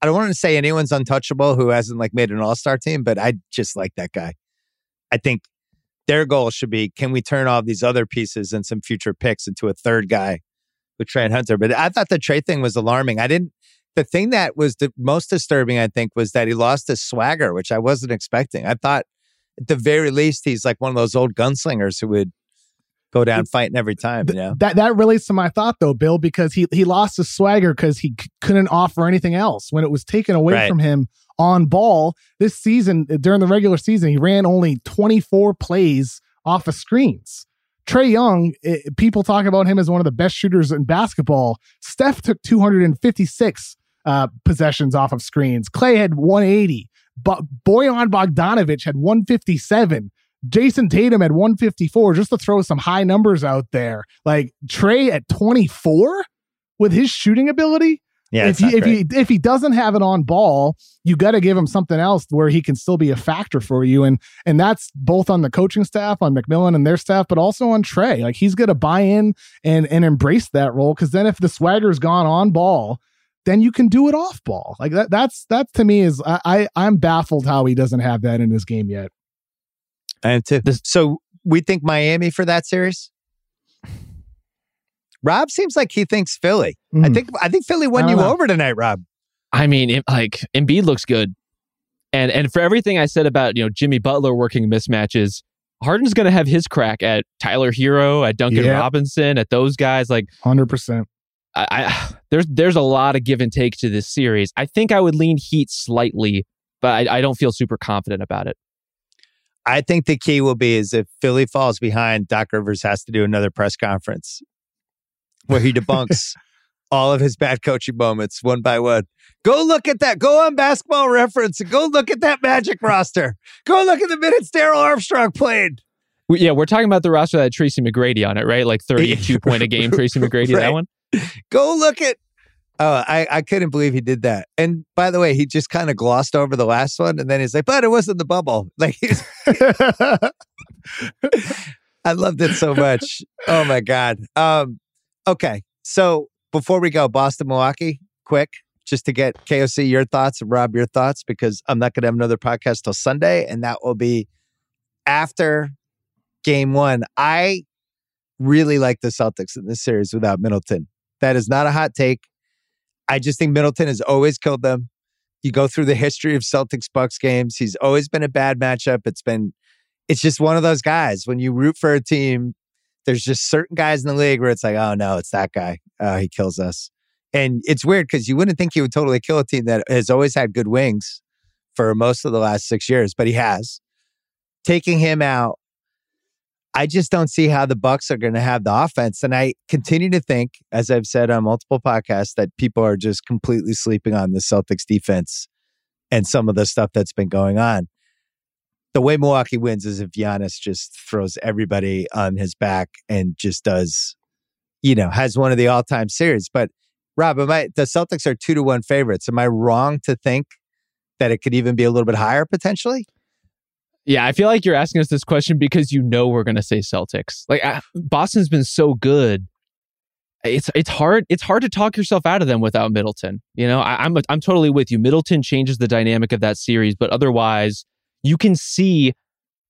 I don't want to say anyone's untouchable who hasn't like made an all star team, but I just like that guy. I think their goal should be can we turn all these other pieces and some future picks into a third guy with Trent Hunter? But I thought the trade thing was alarming. I didn't, the thing that was the most disturbing, I think, was that he lost his swagger, which I wasn't expecting. I thought at the very least, he's like one of those old gunslingers who would go down fighting every time. You know? That that relates to my thought though, Bill, because he he lost his swagger because he c- couldn't offer anything else when it was taken away Right. from him on ball this season during the regular season. He ran only 24 plays off of screens. Trae Young, eh, people talk about him as one of the best shooters in basketball. Steph took 256 uh, possessions off of screens. Clay had 180. But Bojan Bogdanovich had 157. Jayson Tatum at 154, just to throw some high numbers out there. Like Trae at 24 with his shooting ability. Yeah. if he if he if he doesn't have it on ball, you got to give him something else where he can still be a factor for you. And and that's both on the coaching staff, on McMillan and their staff, but also on Trae. Like he's gonna buy in and and embrace that role. Cause then if the swagger's gone on ball, then you can do it off ball. Like that that's that to me is I, I I'm baffled how he doesn't have that in his game yet. I am too. This- so we think Miami for that series? Rob seems like he thinks Philly. I Mm. think I think Philly won you know. over tonight, Rob. I mean, it, like Embiid looks good, and and for everything I said about you know Jimmy Butler working mismatches, Harden's going to have his crack at Tyler Herro, at Duncan Yeah. Robinson, at those guys. Like hundred percent. I, I (sighs) there's there's a lot of give and take to this series. I think I would lean Heat slightly, but I, I don't feel super confident about it. I think the key will be is if Philly falls behind, Doc Rivers has to do another press conference where he debunks (laughs) all of his bad coaching moments one by one. Go look at that. Go on basketball reference and go look at that magic roster. Go look at the minutes Darrell Armstrong played. Yeah, we're talking about the roster that had Tracy McGrady on it, right? Like (laughs) 32 point a game, Tracy McGrady, Right. that one. (laughs) Go look at Oh, I, I couldn't believe he did that. And by the way, he just kind of glossed over the last one and then he's like, but it wasn't the bubble. (laughs) Like (laughs) I loved it so much. Oh my God. Um, okay. So before we go, Boston, Milwaukee, quick, just to get KOC your thoughts and Rob your thoughts, because I'm not gonna have another podcast till Sunday, and that will be after game one. I really like the Celtics in this series without Middleton. That is not a hot take. I just think Middleton has always killed them. You go through the history of Celtics Bucks games. He's always been a bad matchup. It's been, it's just one of those guys. When you root for a team, there's just certain guys in the league where it's like, oh no, it's that guy. Oh, he kills us. And it's weird because you wouldn't think he would totally kill a team that has always had good wings for most of the last six years, but he has. Taking him out, I just don't see how the Bucks are going to have the offense. And I continue to think, as I've said on multiple podcasts, that people are just completely sleeping on the Celtics defense and some of the stuff that's been going on. The way Milwaukee wins is if Giannis just throws everybody on his back and just does, you know, has one of the all-time series. But Rob, am I the Celtics are two to one favorites? Am I wrong to think that it could even be a little bit higher potentially? Yeah, I feel like you're asking us this question because you know we're going to say Celtics. Like I, Boston's been so good. It's it's hard it's hard to talk yourself out of them without Middleton. You know, I, I'm I'm totally with you. Middleton changes the dynamic of that series, but otherwise, you can see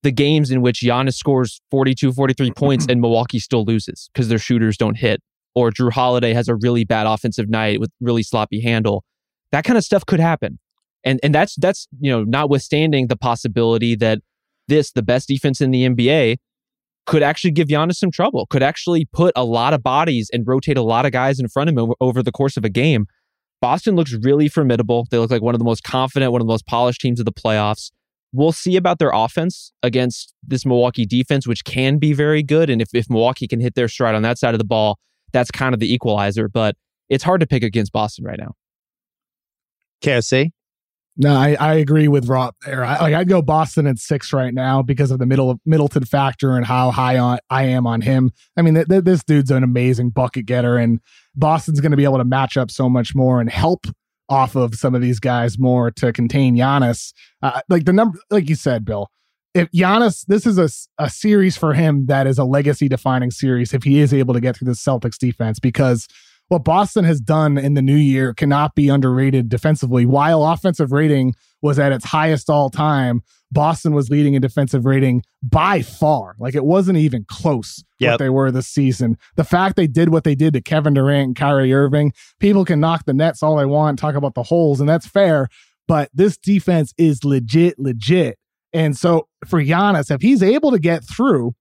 the games in which Giannis scores 42, 43 (clears throat) points and Milwaukee still loses because their shooters don't hit, or Jrue Holiday has a really bad offensive night with really sloppy handle. That kind of stuff could happen and and that's that's you know notwithstanding the possibility that this the best defense in the NBA could actually give Giannis some trouble could actually put a lot of bodies and rotate a lot of guys in front of him over, the course of a game. Boston looks really formidable. They look like one of the most confident one of the most polished teams of the playoffs. We'll see about their offense against this Milwaukee defense which can be very good. And if if Milwaukee can hit their stride on that side of the ball that's kind of the equalizer. But it's hard to pick against Boston right now. KOC? No, I, I agree with Rob there. I, like I'd go Boston at six right now because of the middle Middleton factor and how high on I am on him. I mean, th- th- this dude's an amazing bucket getter, and Boston's going to be able to match up so much more and help off of some of these guys more to contain Giannis. Uh, like the number, like you said, Bill. If Giannis, this is a, a series for him that is a legacy defining series if he is able to get through the Celtics defense because what Boston has done in the new year cannot be underrated defensively. While offensive rating was at its highest all time, Boston was leading in defensive rating by far. Like it wasn't even close Yep. what they were this season. The fact they did what they did to Kevin Durant and Kyrie Irving, people can knock the nets all they want, talk about the holes, and that's fair. But this defense is legit, legit. And so for Giannis, if he's able to get through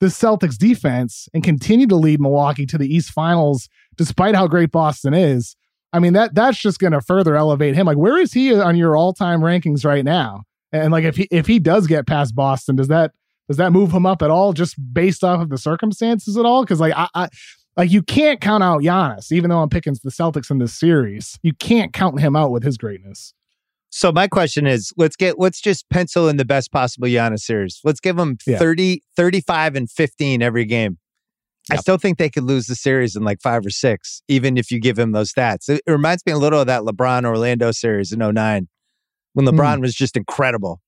the Celtics defense and continue to lead Milwaukee to the East Finals, despite how great Boston is, I mean that that's just going to further elevate him. Like, where is he on your all-time rankings right now? And like, if he if he does get past Boston, does that does that move him up at all, just based off of the circumstances at all? Because like I, I like you can't count out Giannis, even though I'm picking the Celtics in this series. You can't count him out with his greatness. So my question is, let's get let's just pencil in the best possible Giannis series. Let's give them Yeah. 30, 35 and 15 every game. I still think they could lose the series in like five or six, even if you give him those stats. It, it reminds me a little of that LeBron Orlando series in 09 when hmm. LeBron was just incredible.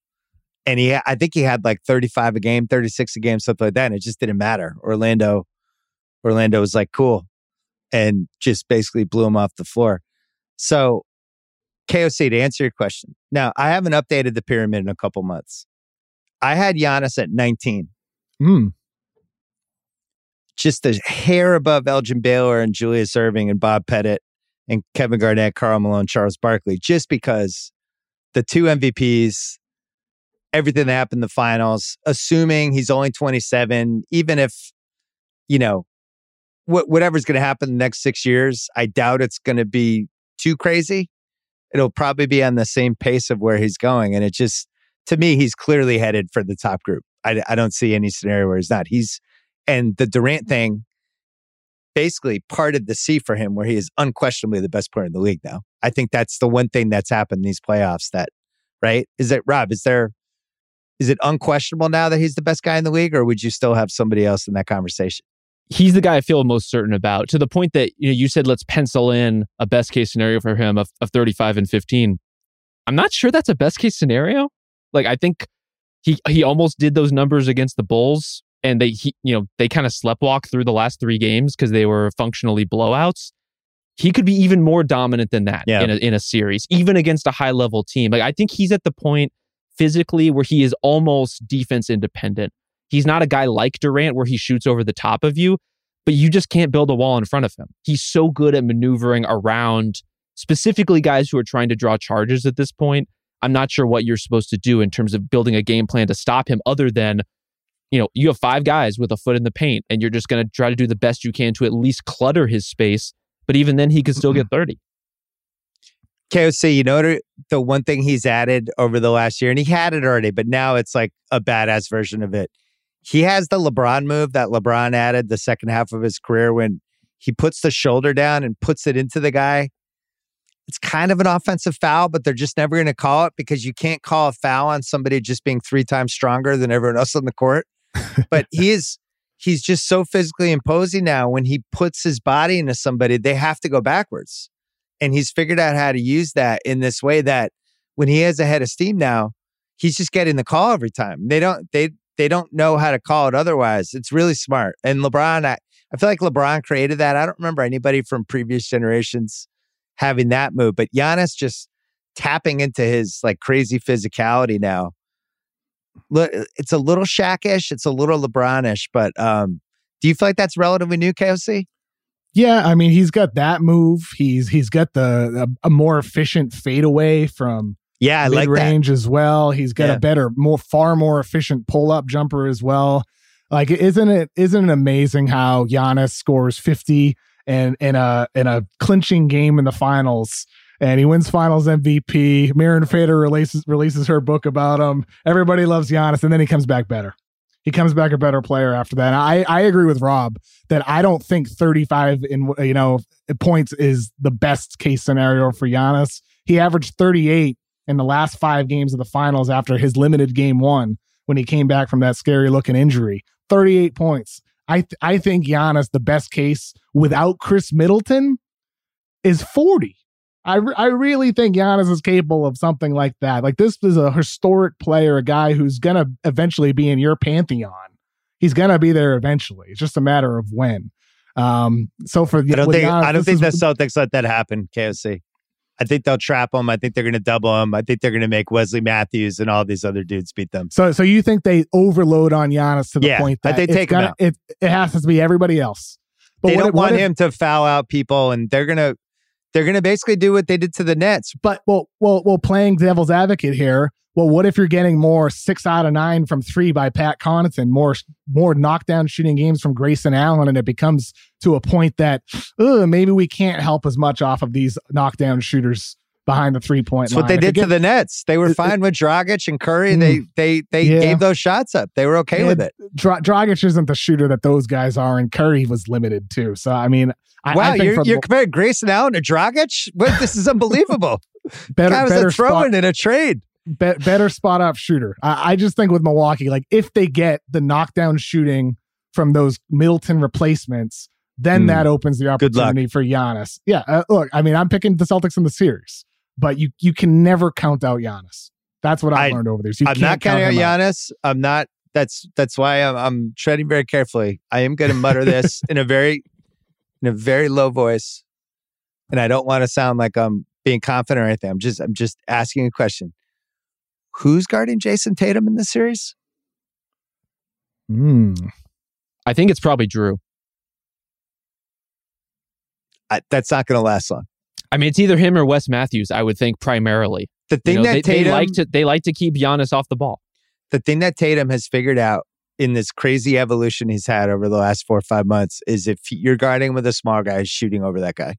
And he, I think he had like 35 a game, 36 a game, something like that. And it just didn't matter. Orlando, Orlando was like, cool. And just basically blew him off the floor. So KOC, to answer your question. Now, I haven't updated the pyramid in a couple months. I had Giannis at 19, Hmm. just a hair above Elgin Baylor and Julius Erving and Bob Pettit and Kevin Garnett, Karl Malone, Charles Barkley, just because the two MVPs, everything that happened in the finals, assuming he's only 27, even if, you know, what whatever's going to happen the next six years, I doubt it's going to be too crazy. It'll probably be on the same pace of where he's going. And it just, to me, he's clearly headed for the top group. I, I don't see any scenario where he's not. He's, and the Durant mm-hmm. thing basically parted the sea for him where he is unquestionably the best player in the league now. I think that's the one thing that's happened in these playoffs that, right? Is it, Rob, is there, is it unquestionable now that he's the best guy in the league or would you still have somebody else in that conversation? He's the guy I feel most certain about to the point that you know you said let's pencil in a best case scenario for him of, of 35 and 15. I'm not sure that's a best case scenario. Like I think he he almost did those numbers against the Bulls and they he, you know they kind of sleptwalk through the last 3 games because they were functionally blowouts. He could be even more dominant than that Yeah. in a in a series, even against a high level team. Like I think he's at the point physically where he is almost defense independent. He's not a guy like Durant where he shoots over the top of you, but you just can't build a wall in front of him. He's so good at maneuvering around specifically guys who are trying to draw charges at this point. I'm not sure what you're supposed to do in terms of building a game plan to stop him other than you know, you have five guys with a foot in the paint and you're just going to try to do the best you can to at least clutter his space, but even then he could still get mm-hmm. 30. KOC, you know the- the one thing he's added over the last year, and he had it already, but now it's like a badass version of it. He has the LeBron move that LeBron added the second half of his career when he puts the shoulder down and puts it into the guy. It's kind of an offensive foul, but they're just never going to call it because you can't call a foul on somebody just being three times stronger than everyone else on the court. but he (laughs) is he's just so physically imposing now. When he puts his body into somebody, they have to go backwards and he's figured out how to use that in this way that when he has a head of steam now, he's just getting the call every time. They don't they they don't know how to call it otherwise. It's really smart. And LeBron, I, I feel like LeBron created that. I don't remember anybody from previous generations having that move, but Giannis just tapping into his like crazy physicality now. Look, it's a little Shakish, it's a little LeBronish, but um, do you feel like that's relatively new, KOC? Yeah, I mean he's got that move. He's he's got the a, a more efficient fadeaway from Yeah, I like range as well. He's got Yeah. a better, more far more efficient pull up jumper as well. Like isn't it isn't it amazing how Giannis scores 50 and in a in a clinching game in the finals and he wins finals MVP. Mirin Fader releases releases her book about him. Everybody loves Giannis and then he comes back better. He comes back a better player after that. And I I agree with Rob that I don't think 35 in you know points is the best case scenario for Giannis. He averaged 38 in the last 5 games of the finals after his limited game 1 when he came back from that scary looking injury. 38 points. I th- I think Giannis the best case without Khris Middleton is 40. I, re- I really think Giannis is capable of something like that. Like this is a historic player, a guy who's gonna eventually be in your pantheon. He's gonna be there eventually. It's just a matter of when. Um, so for I don't think Giannis, I don't think the Celtics let that happen. KOC. I think they'll trap them. I think they're going to double them. I think they're going to make Wesley Matthews and all these other dudes beat them. So, so you think they overload on Giannis to the Yeah, point that they take him gonna, out. it it has to be everybody else. But they what don't want if- him to foul out people, and they're gonna they're gonna basically do what they did to the Nets. But well, well, well, playing devil's advocate here. Well, what if you're getting more six out of nine from three by Pat Connaughton, more more knockdown shooting games from Grayson Allen, and it becomes to a point that maybe we can't help as much off of these knockdown shooters behind the three point That's line. what they If it did to the Nets. They were it- fine with Dragic and Curry. Mm. They they they Yeah. gave those shots up. They were okay Yeah, with it. Dra- Dragic isn't the shooter that those guys are, and Curry was limited too. So I mean, I, wow, I think you're for you're comparing Grayson Allen to Dragic? What, this is unbelievable. (laughs) better, Guy was better a throw spot, in a trade. be- better spot up shooter. I, I just think with Milwaukee, like if they get the knockdown shooting from those Middleton replacements, then Hmm. that opens the opportunity for Giannis. Yeah, uh, look, I mean, I'm picking the Celtics in the series, but you you can never count out Giannis. That's what I've I- learned over this. You I'm can't not count counting out him Giannis. I'm not. That's that's why I'm, I'm treading very carefully. I am going to mutter this (laughs) in a very in a very low voice, and I don't want to sound like I'm being confident or anything. I'm just I'm just asking a question. Who's guarding Jayson Tatum in this series? Hmm. I think it's probably Jrue. I, that's not going to last long. I mean, it's either him or Wes Matthews. I would think primarily. The You thing know, that they, Tatum they like to they like to keep Giannis off the ball. the thing that Tatum has figured out in this crazy evolution he's had over the last four or five months is if you're guarding with a small guy, shooting over that guy.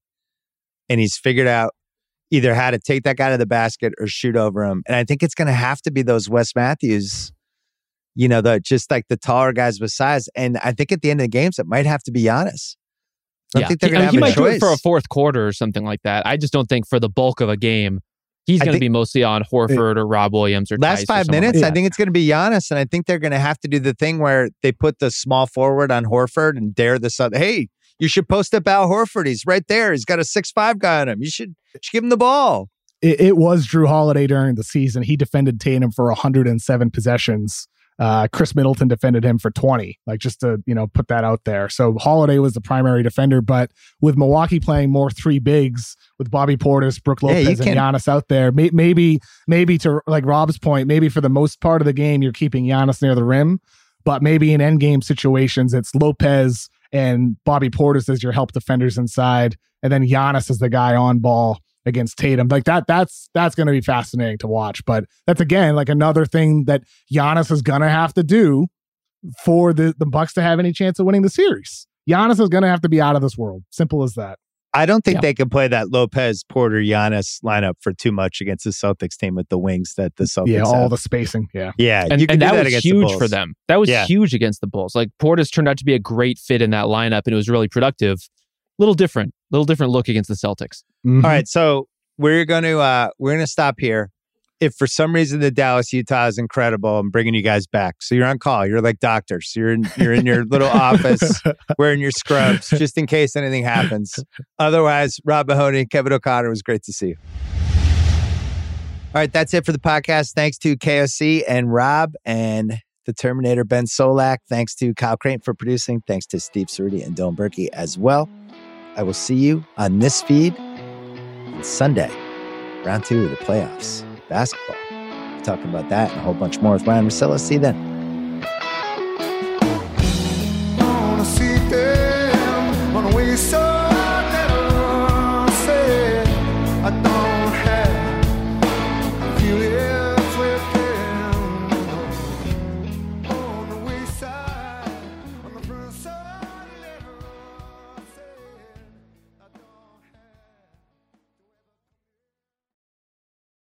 And he's figured out either how to take that guy to the basket or shoot over him. And I think it's going to have to be those Wes Matthews, you know, the just like the taller guys with size. And I think at the end of the games, it might have to be Giannis. I don't think they're he, going to have he a might do it for a fourth quarter or something like that. I just don't think for the bulk of a game, he's going to be mostly on Horford or Rob Williams or last Tice or five like minutes, I think it's going to be Giannis, and I think they're going to have to do the thing where they put the small forward on Horford and dare the sub. Hey, you should post up Al Horford. He's right there. He's got a six five guy on him. You should, you should give him the ball. it, it was Jrue Holiday during the season. He defended Tatum for 107 possessions. Uh, Khris Middleton defended him for 20. Like just to you know put that out there. So Holiday was the primary defender, but with Milwaukee playing more three bigs with Bobby Portis, Brook Yeah, Lopez, and can- Giannis out there, may, maybe maybe to like Rob's point, maybe for the most part of the game you're keeping Giannis near the rim, but maybe in end game situations it's Lopez and Bobby Portis as your help defenders inside, and then Giannis is the guy on ball against Tatum. Like that, that's that's going to be fascinating to watch. But that's again like another thing that Giannis is going to have to do for the the Bucks to have any chance of winning the series. Giannis is going to have to be out of this world. Simple as that. I don't think Yeah. they can play that Lopez Porter Giannis lineup for too much against the Celtics team with the wings that the Celtics yeah, all have. the spacing. Yeah. yeah, and, you can and that, that was against the huge for them. That was Yeah. huge against the Bulls. Like Portis turned out to be a great fit in that lineup, and it was really productive. Little different, little different look against the Celtics. Mhm. All right, so we're going to uh we're going to stop here. If for some reason the Dallas Utah is incredible, I'm bringing you guys back. So you're on call. You're like doctors. You're in, you're in your little (laughs) office wearing your scrubs just in case anything happens. Otherwise, Rob Mahoney, Kevin O'Connor it was great to see you. All right, that's it for the podcast. Thanks to KOC and Rob and the Terminator Ben Solak. Thanks to Kyle Crichton for producing. Thanks to Steve Cerruti and Dylan Berkey as well. I will see you on this feed on Sunday, round two of the playoffs, basketball. We're talking about that and a whole bunch more with Ryen Russillo. See you then.